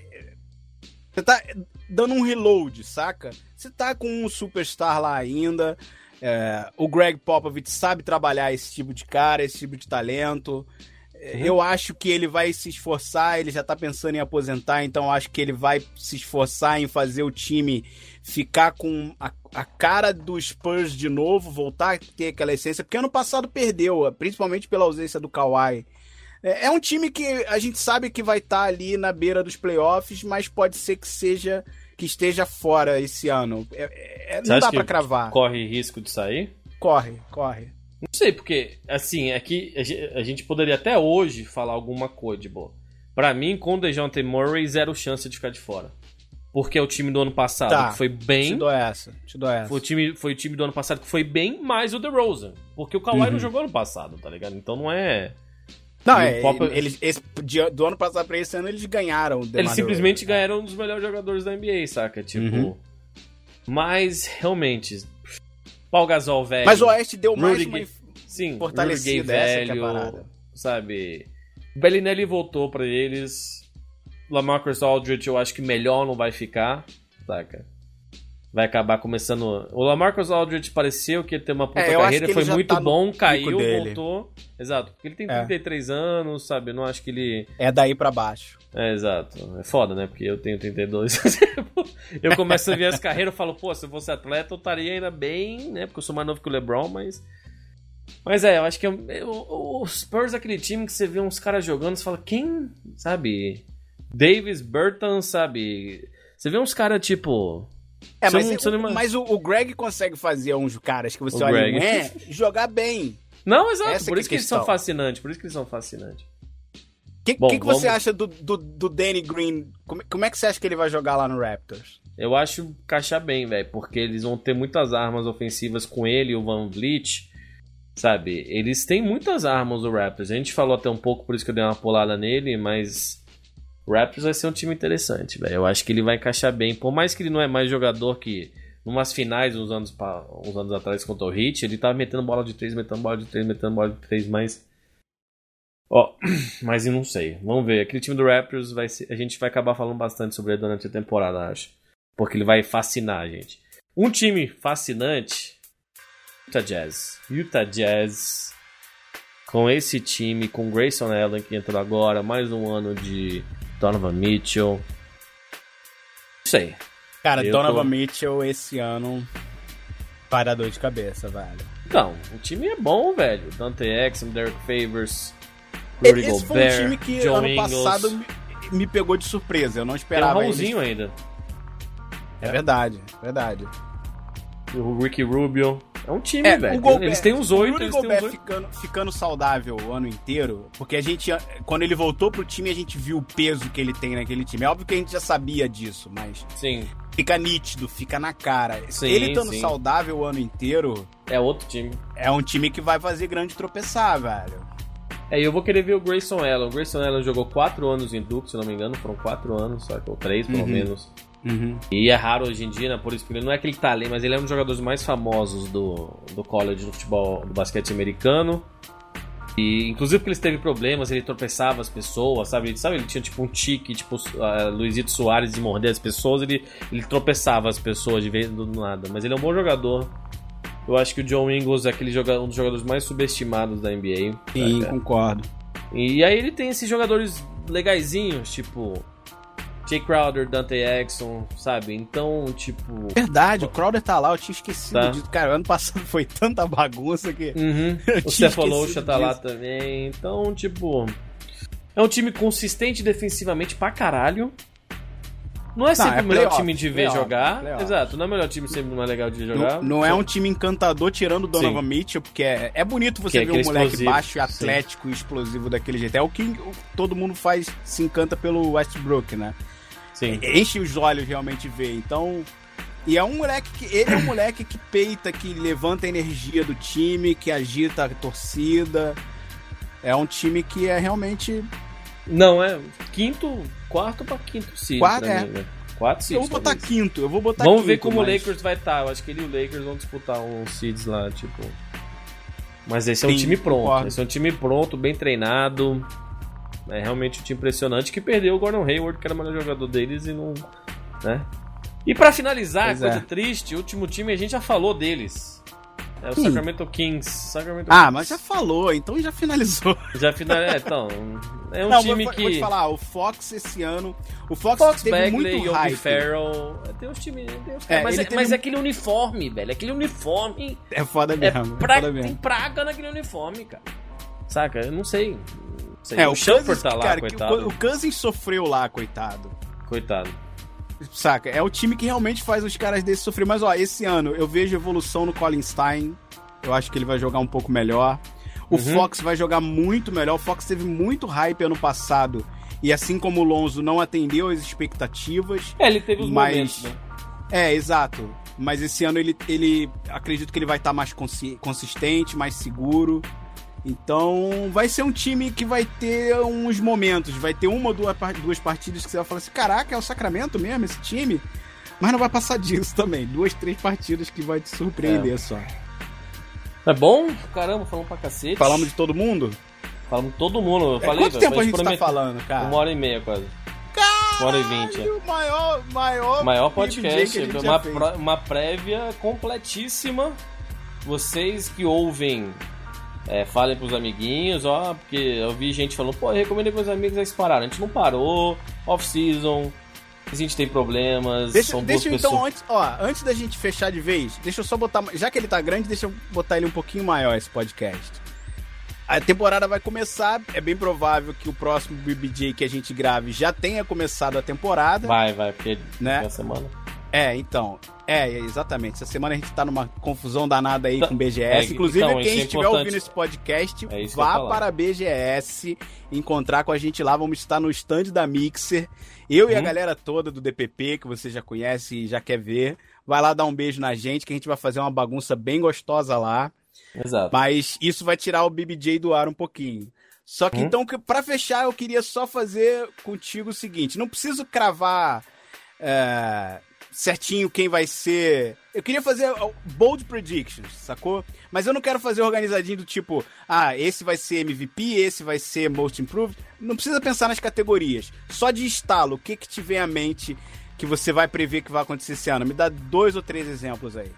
Você tá dando um reload, saca? Você tá com um superstar lá ainda. é, o Greg Popovich sabe trabalhar esse tipo de cara, esse tipo de talento. Uhum. Eu acho que ele vai se esforçar, ele já tá pensando em aposentar, então eu acho que ele vai se esforçar em fazer o time ficar com a, a cara do Spurs de novo, voltar a ter aquela essência, porque ano passado perdeu, principalmente pela ausência do Kawhi. É, é um time que a gente sabe que vai estar ali na beira dos playoffs, mas pode ser que seja que esteja fora esse ano. É- é- não dá pra cravar. Corre risco de sair? Corre, corre. Não sei, porque, assim, aqui a ge- a gente poderia até hoje falar alguma coisa de boa. Pra mim, com o DeJounte Murray, zero chance de ficar de fora. Porque é o time do ano passado Tá, que foi Te bem. dou essa, te dou essa. Foi o, time, foi o time do ano passado que foi bem, mais o DeRozan. Porque o Kawhi Uhum. não jogou ano passado, tá ligado? Então não é. Não, é, Pop- eles, esse, do ano passado pra esse ano eles ganharam. Eles simplesmente ganharam um dos melhores jogadores da NBA, saca? Tipo. Uhum. Mas, realmente. Paul Gasol, velho. Mas o Oeste deu mais Rudy uma... Sim, fortalecida, Rudy Gay essa que é velho. parada. sabe? O Bellinelli voltou pra eles. Lamarcus Aldridge eu acho que melhor não vai ficar, saca? Vai acabar começando. O Lamarcus Aldridge pareceu que ia ter uma puta É, carreira, foi muito tá bom, caiu, voltou. Exato, porque ele tem É. 33 anos, sabe? Eu não acho que ele. É daí pra baixo. É, exato. É foda, né? Porque eu tenho 32. eu começo a ver as carreiras e falo, pô, se eu fosse atleta, eu estaria ainda bem, né? Porque eu sou mais novo que o LeBron, mas. Mas é, eu acho que eu, eu, o Spurs é aquele time que você vê uns caras jogando e fala, quem, sabe? Davis, Burton, sabe? Você vê uns caras tipo. É, mas, o, mas o, o Greg consegue fazer uns caras que você O olha Greg. é, jogar bem. Não, exato, Essa por é isso que eles são fascinantes, por isso que eles são fascinantes. O que, Bom, que, que você vamos- acha do, do, do Danny Green? Como, como é que você acha que ele vai jogar lá no Raptors? Eu acho encaixar bem, velho, porque eles vão ter muitas armas ofensivas com ele e o Van Vliet, sabe? Eles têm muitas armas, o Raptors. A gente falou até um pouco, por isso que eu dei uma pulada nele, mas o Raptors vai ser um time interessante, velho. Eu acho que ele vai encaixar bem. Por mais que ele não é mais jogador que, numas finais, uns anos, pa- uns anos atrás contra o Heat, ele tava metendo bola de três, metendo bola de três, metendo bola de três, mas... Ó, mas eu não sei. Vamos ver. Aquele time do Raptors vai ser, a gente vai acabar falando bastante sobre ele durante a temporada, acho. Porque ele vai fascinar a gente. Um time fascinante. Utah Jazz. Utah Jazz. Com esse time, com Grayson Allen que entrou agora, mais um ano de Donovan Mitchell. Não sei. Cara, Eu Donovan tô- Mitchell esse ano vai dar dor de cabeça, velho. Então, o time é bom, velho. Dante Exum, Derek Favors, Rudy Esse foi Gobert, um time que Joe ano Ingles. passado me, me pegou de surpresa. Eu não Tem o esperava eles- Raulzinho ainda. É verdade, verdade. O Ricky Rubio. É um time, É, velho. o Gobert- Eles têm uns o oito, Rudy têm uns Gobert oito. ficando, ficando saudável o ano inteiro, porque a gente, quando ele voltou pro time, a gente viu o peso que ele tem naquele time. É óbvio que a gente já sabia disso, mas Sim, fica nítido, fica na cara. Sim, ele estando saudável o ano inteiro, é outro time. é um time que vai fazer grande tropeçar, velho. É, eu vou querer ver o Grayson Allen. O Grayson Allen jogou 4 anos em Duke, se não me engano, foram 4 anos, sabe? ou 3 pelo Uhum. menos. E é raro hoje em dia, né? Por isso que ele não é que ele tá ali, mas ele é um dos jogadores mais famosos do, do college do futebol, do basquete americano. E inclusive porque ele teve problemas, ele tropeçava as pessoas, sabe? Ele, sabe, ele tinha tipo um tique, tipo uh, Luizito Soares de morder as pessoas, ele, ele tropeçava as pessoas de vez do nada. Mas ele é um bom jogador. Eu acho que o John Ingles é aquele joga um dos jogadores mais subestimados da NBA. Sim, saca? concordo. E aí ele tem esses jogadores legaisinhos, tipo Jay Crowder, Dante Exxon, sabe? Então, tipo. Verdade, o Crowder tá lá, eu tinha esquecido Tá. disso. Cara, ano passado foi tanta bagunça que. Uhum. O esquecido tá lá também. Então, tipo. É um time consistente defensivamente pra caralho. Não é sempre é o melhor time de ver playoff, jogar. playoff. Exato, não é o melhor time sempre mais legal de jogar. Não, não é um time encantador tirando o Donovan Mitchell, porque é, é bonito você Que é ver um aquele moleque explosivo, baixo e atlético e explosivo daquele jeito. É o que o- todo mundo faz, se encanta pelo Westbrook, né? Sim. Enche os olhos realmente ver. Então. E é um moleque que. Ele é um moleque que peita, que levanta a energia do time, que agita a torcida. É um time que é realmente. Não, é quinto, quarto pra quinto seed. Quarto, é. mim, né? Quatro seeds. eu vou botar talvez. quinto, eu vou botar Vamos quinto. ver como mas- o Lakers vai estar. Eu acho que ele e o Lakers vão disputar uns seeds lá, tipo. Mas esse é um Sim, time pronto. concordo. Esse é um time pronto, bem treinado. É realmente um time impressionante que perdeu o Gordon Hayward, que era o melhor jogador deles, e não. Né? E pra finalizar, Pois coisa é. triste, o último time a gente já falou deles. É o Sim. Sacramento Kings. Sacramento Ah, Kings. mas já falou, então já finalizou. Já final... É, então. É um Não, time vou, que. vou te falar, o Fox esse ano. O Fox, Fox, teve Bagley, muito hype. Farrell. Tem uns times. Tem. É, mas, é, teve mas é aquele uniforme, velho. Aquele uniforme. É foda É mesmo. É pra... Tem mesmo. praga naquele uniforme, cara. Saca? Eu não sei. Não sei. É, o o Shumpert tá lá, cara, coitado. o, o Cousins sofreu lá, coitado. Coitado. Saca? É o time que realmente faz os caras desse sofrer. Mas, ó, esse ano eu vejo evolução no Colin Stein. Eu acho que ele vai jogar um pouco melhor. O Uhum. Fox vai jogar muito melhor. O Fox teve muito hype ano passado. E assim como o Lonzo não atendeu às expectativas. É, ele teve os Mas- momentos, né? É, exato. Mas esse ano ele, ele acredito que ele vai estar mais consi- consistente, mais seguro. Então vai ser um time que vai ter uns momentos. Vai ter uma ou duas, par- duas partidas que você vai falar assim: caraca, é o Sacramento mesmo esse time? Mas não vai passar disso também. Duas, três partidas que vai te surpreender É. só. É bom? Caramba, falamos pra cacete. Falamos de todo mundo? Falamos de todo mundo. Eu É, falei, quanto tempo a gente tá prometeu- falando, cara? Uma hora e meia quase. Uma hora e vinte. é. O maior, maior, Maior podcast, que a gente uma, já fez. pró- uma prévia completíssima. Vocês que ouvem É, falem pros amiguinhos, ó, porque eu vi gente falando, pô, eu recomendei pros amigos, eles pararam. A gente não parou, off-season, a gente tem problemas, Deixa, são deixa eu, então, pessoas. antes, ó, antes da gente fechar de vez, deixa eu só botar. Já que ele tá grande, deixa eu botar ele um pouquinho maior, esse podcast. A temporada vai começar, é bem provável que o próximo BBJ que a gente grave já tenha começado a temporada. Vai, vai, porque Né? na semana. É, então. É, exatamente. Essa semana a gente tá numa confusão danada aí Tá- com o BGS. é, Inclusive, então, quem é estiver importante. ouvindo esse podcast, É vá para a BGS, encontrar com a gente lá. Vamos estar no stand da Mixer. Eu e a Uhum. galera toda do DPP, que você já conhece e já quer ver. Vai lá dar um beijo na gente, que a gente vai fazer uma bagunça bem gostosa lá. Exato. Mas isso vai tirar o BBJ do ar um pouquinho. Só que Hum. então, pra fechar, eu queria só fazer contigo o seguinte: não preciso cravar é, certinho quem vai ser. Eu queria fazer bold predictions, sacou? Mas eu não quero fazer organizadinho do tipo, ah, esse vai ser MVP, esse vai ser most improved. Não precisa pensar nas categorias. Só de estalo, o que que te vem à mente que você vai prever que vai acontecer esse ano? Me dá dois ou três exemplos aí.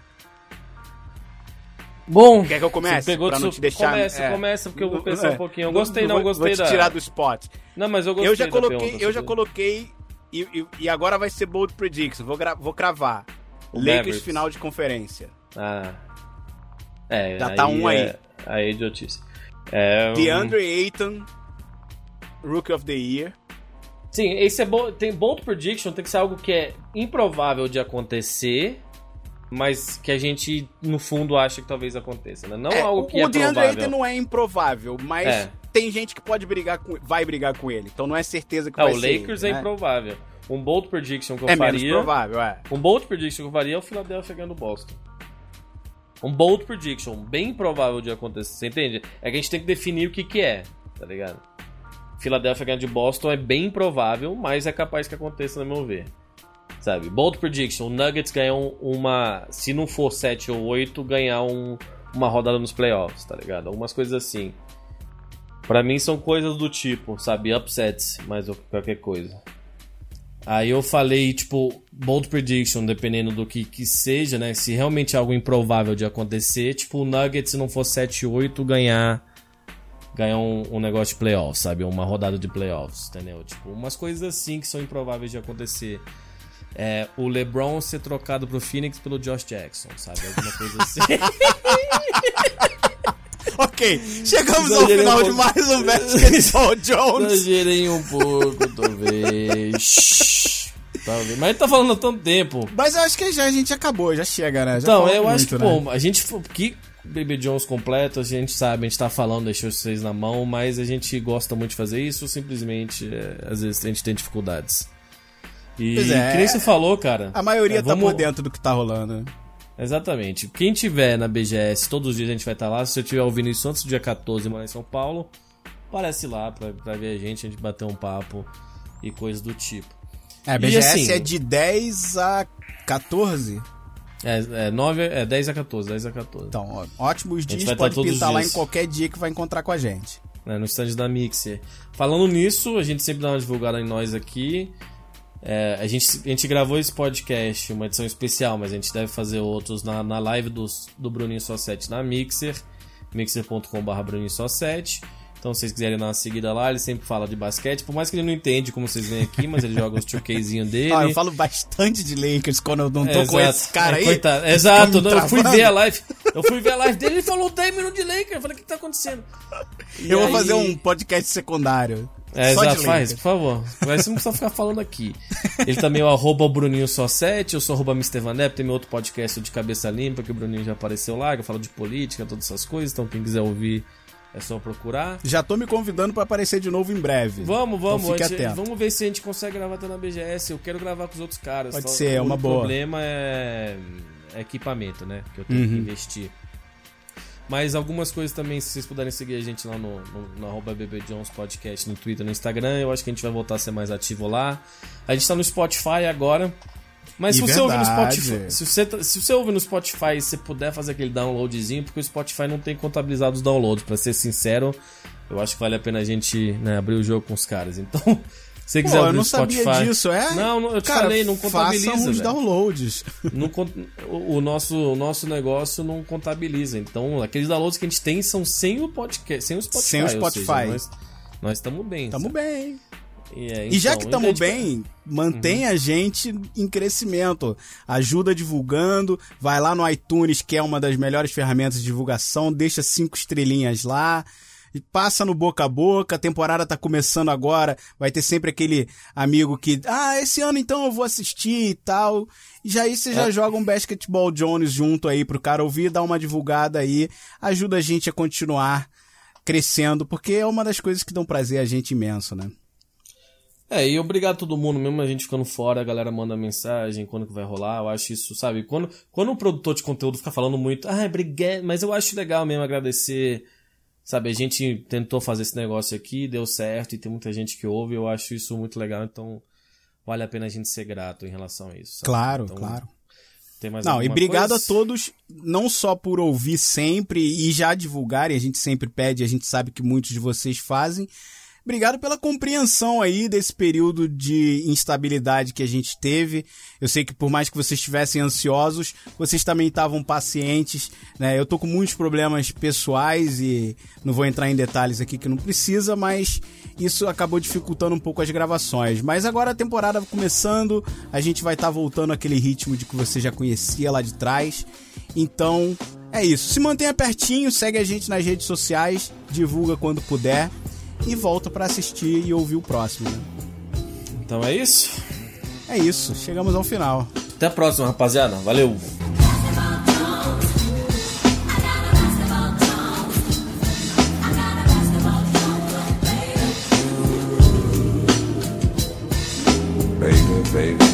Bom, Quer que eu comece? Você pegou Pra de não te deixar. Começa, é. começa, porque eu vou pensar é. um pouquinho. Eu gostei, não, vou, gostei vou te da... tirar do spot. Não, mas eu gostei Eu já da coloquei, pergunta, eu já coloquei e, e, e agora vai ser bold prediction. Vou, vou cravar. O Lakers Mavericks. final de conferência. Ah. É, Já tá um aí. É, aí é idiotice. É, um- DeAndre Ayton, Rookie of the Year. Sim, esse é bom. Tem bold prediction, tem que ser algo que é improvável de acontecer, mas que a gente, no fundo, acha que talvez aconteça, né? Não É, algo o que é o DeAndre provável. Ayton não é improvável, mas É. tem gente que pode brigar com, vai brigar com ele. Então não é certeza que Ah, vai o ser. Lakers ele, é né? improvável. Um bold prediction que eu É menos faria. provável, é. Um bold prediction que eu faria é o Philadelphia ganhando o Boston. Um bold prediction, bem improvável de acontecer, você entende? É que a gente tem que definir o que que é, tá ligado? Philadelphia ganhando de Boston é bem improvável, mas é capaz que aconteça, no meu ver. Sabe? Bold prediction, o Nuggets ganham uma, se não for 7 ou 8, ganhar um- uma rodada nos playoffs, tá ligado? Algumas coisas assim. Pra mim são coisas do tipo, sabe? Upsets, mais ou qualquer coisa. Aí eu falei, tipo, bold prediction, dependendo do que, que seja, né? Se realmente é algo improvável de acontecer, tipo, o Nuggets, se não for 7-8, ganhar ganhar um, um negócio de playoffs, sabe? Uma rodada de playoffs, entendeu? Tipo, umas coisas assim que são improváveis de acontecer. É, o LeBron ser trocado pro Phoenix pelo Josh Jackson, sabe? Alguma coisa assim. Ok, chegamos ao final um de mais um Basketball Jones. Exagerei um pouco, talvez. talvez. Mas ele tá falando há tanto tempo. Mas eu acho que já a gente acabou, já chega, né? Já Então, eu acho muito, que, né? pô, a gente. Que Baby Jones completo, a gente sabe, a gente tá falando, deixou vocês na mão, mas a gente gosta muito de fazer isso, simplesmente, é, às vezes a gente tem dificuldades. E Pois é. que nem você falou, cara. A maioria é, tá vamos- por dentro do que tá rolando. Exatamente. Quem tiver na BGS, todos os dias a gente vai estar lá. Se você estiver ouvindo isso antes do dia 14 e morar em São Paulo, aparece lá pra, pra ver a gente, a gente bater um papo e coisas do tipo. É, a BGS assim- é de 10 a 14. É, é, 9, é 10 a 14, 10 a 14. Então, ó, ótimos dias, pode tá os pintar lá em qualquer dia que vai encontrar com a gente. né, no stand da Mixer. Falando nisso, a gente sempre dá uma divulgada em nós aqui. É, a, gente, a gente gravou esse podcast, uma edição especial, mas a gente deve fazer outros na, na live dos, do Bruninho Só 7 na Mixer, mixer.com.br Bruninho Só 7. Então, se vocês quiserem dar uma seguida lá, ele sempre fala de basquete, por mais que ele não entende como vocês veem aqui, mas ele joga os 2Kzinho dele. Ó, eu falo bastante de Lakers quando eu não tô É, com exato. esse cara É, aí. coitado. Fica Exato, me não, eu fui ver a live. Eu fui ver a live dele e ele falou 10 minutos de Lakers. Eu falei, o que, tá acontecendo? E Eu vou aí- fazer um podcast secundário. É, só de exato, faz, por favor. Mas você não precisa ficar falando aqui. Ele também é o arroba Bruninho Só 7, eu sou arroba Mr. Van Depp, tem meu outro podcast de cabeça limpa, que o Bruninho já apareceu lá, que eu falo de política, todas essas coisas, então quem quiser ouvir é só procurar. Já tô me convidando pra aparecer de novo em breve. Vamos, vamos, Então fique a gente- atento. vamos ver se a gente consegue gravar até na BGS. Eu quero gravar com os outros caras. Pode Só- ser, é o uma boa. problema é é equipamento, né? Que eu tenho Uhum. que investir. Mas algumas coisas também, se vocês puderem seguir a gente lá no, no, no arroba BB Jones Podcast no Twitter no Instagram, eu acho que a gente vai voltar a ser mais ativo lá. A gente tá no Spotify agora. Mas se você ouve no verdade. Spotify. Se você, tá- se você ouve no Spotify e você puder fazer aquele downloadzinho, porque o Spotify não tem contabilizado os downloads, pra ser sincero, eu acho que vale a pena a gente né, abrir o jogo com os caras. Então, você Pô, quiser eu abrir não o Spotify. sabia disso, é? Não, não, eu te Cara, falei, não contabiliza. os velho. downloads. Não o, o nosso, o nosso negócio não contabiliza. Então, aqueles downloads que a gente tem são sem o podcast, sem o Spotify. Sem o ou seja, Spotify. nós- nós estamos bem. Tamo sabe? bem. E, é, E já então, que então, estamos tipo, bem, mantém Uhum. a gente em crescimento. Ajuda divulgando. Vai lá no iTunes, que é uma das melhores ferramentas de divulgação. Deixa cinco estrelinhas lá. E passa no boca a boca. A temporada tá começando agora. Vai ter sempre aquele amigo que, ah, esse ano então eu vou assistir e tal. E já aí você já É. joga um Basketball Jones junto aí pro cara ouvir, dá uma divulgada aí. Ajuda a gente a continuar crescendo, porque é uma das coisas que dão prazer a gente imenso, né? É, e obrigado a todo mundo, mesmo a gente ficando fora, a galera manda mensagem, quando que vai rolar, eu acho isso, sabe? Quando, quando o produtor de conteúdo fica falando muito, ah, obrigado, mas eu acho legal mesmo agradecer, sabe? A gente tentou fazer esse negócio aqui, deu certo, e tem muita gente que ouve, eu acho isso muito legal, então vale a pena a gente ser grato em relação a isso. sabe? Claro, Então, claro. Tem mais Não, e obrigado coisa? a todos, não só por ouvir sempre e já divulgarem, a gente sempre pede, a gente sabe que muitos de vocês fazem. Obrigado pela compreensão aí desse período de instabilidade que a gente teve. Eu sei que por mais que vocês estivessem ansiosos, vocês também estavam pacientes, né? Eu tô com muitos problemas pessoais e não vou entrar em detalhes aqui que não precisa, mas isso acabou dificultando um pouco as gravações. Mas agora a temporada começando, a gente vai estar voltando àquele ritmo de que você já conhecia lá de trás. Então, é isso. Se mantenha pertinho, segue a gente nas redes sociais, divulga quando puder e volta pra assistir e ouvir o próximo. né? Então é isso. É isso, chegamos ao final. Até a próxima, rapaziada. Valeu! Baby,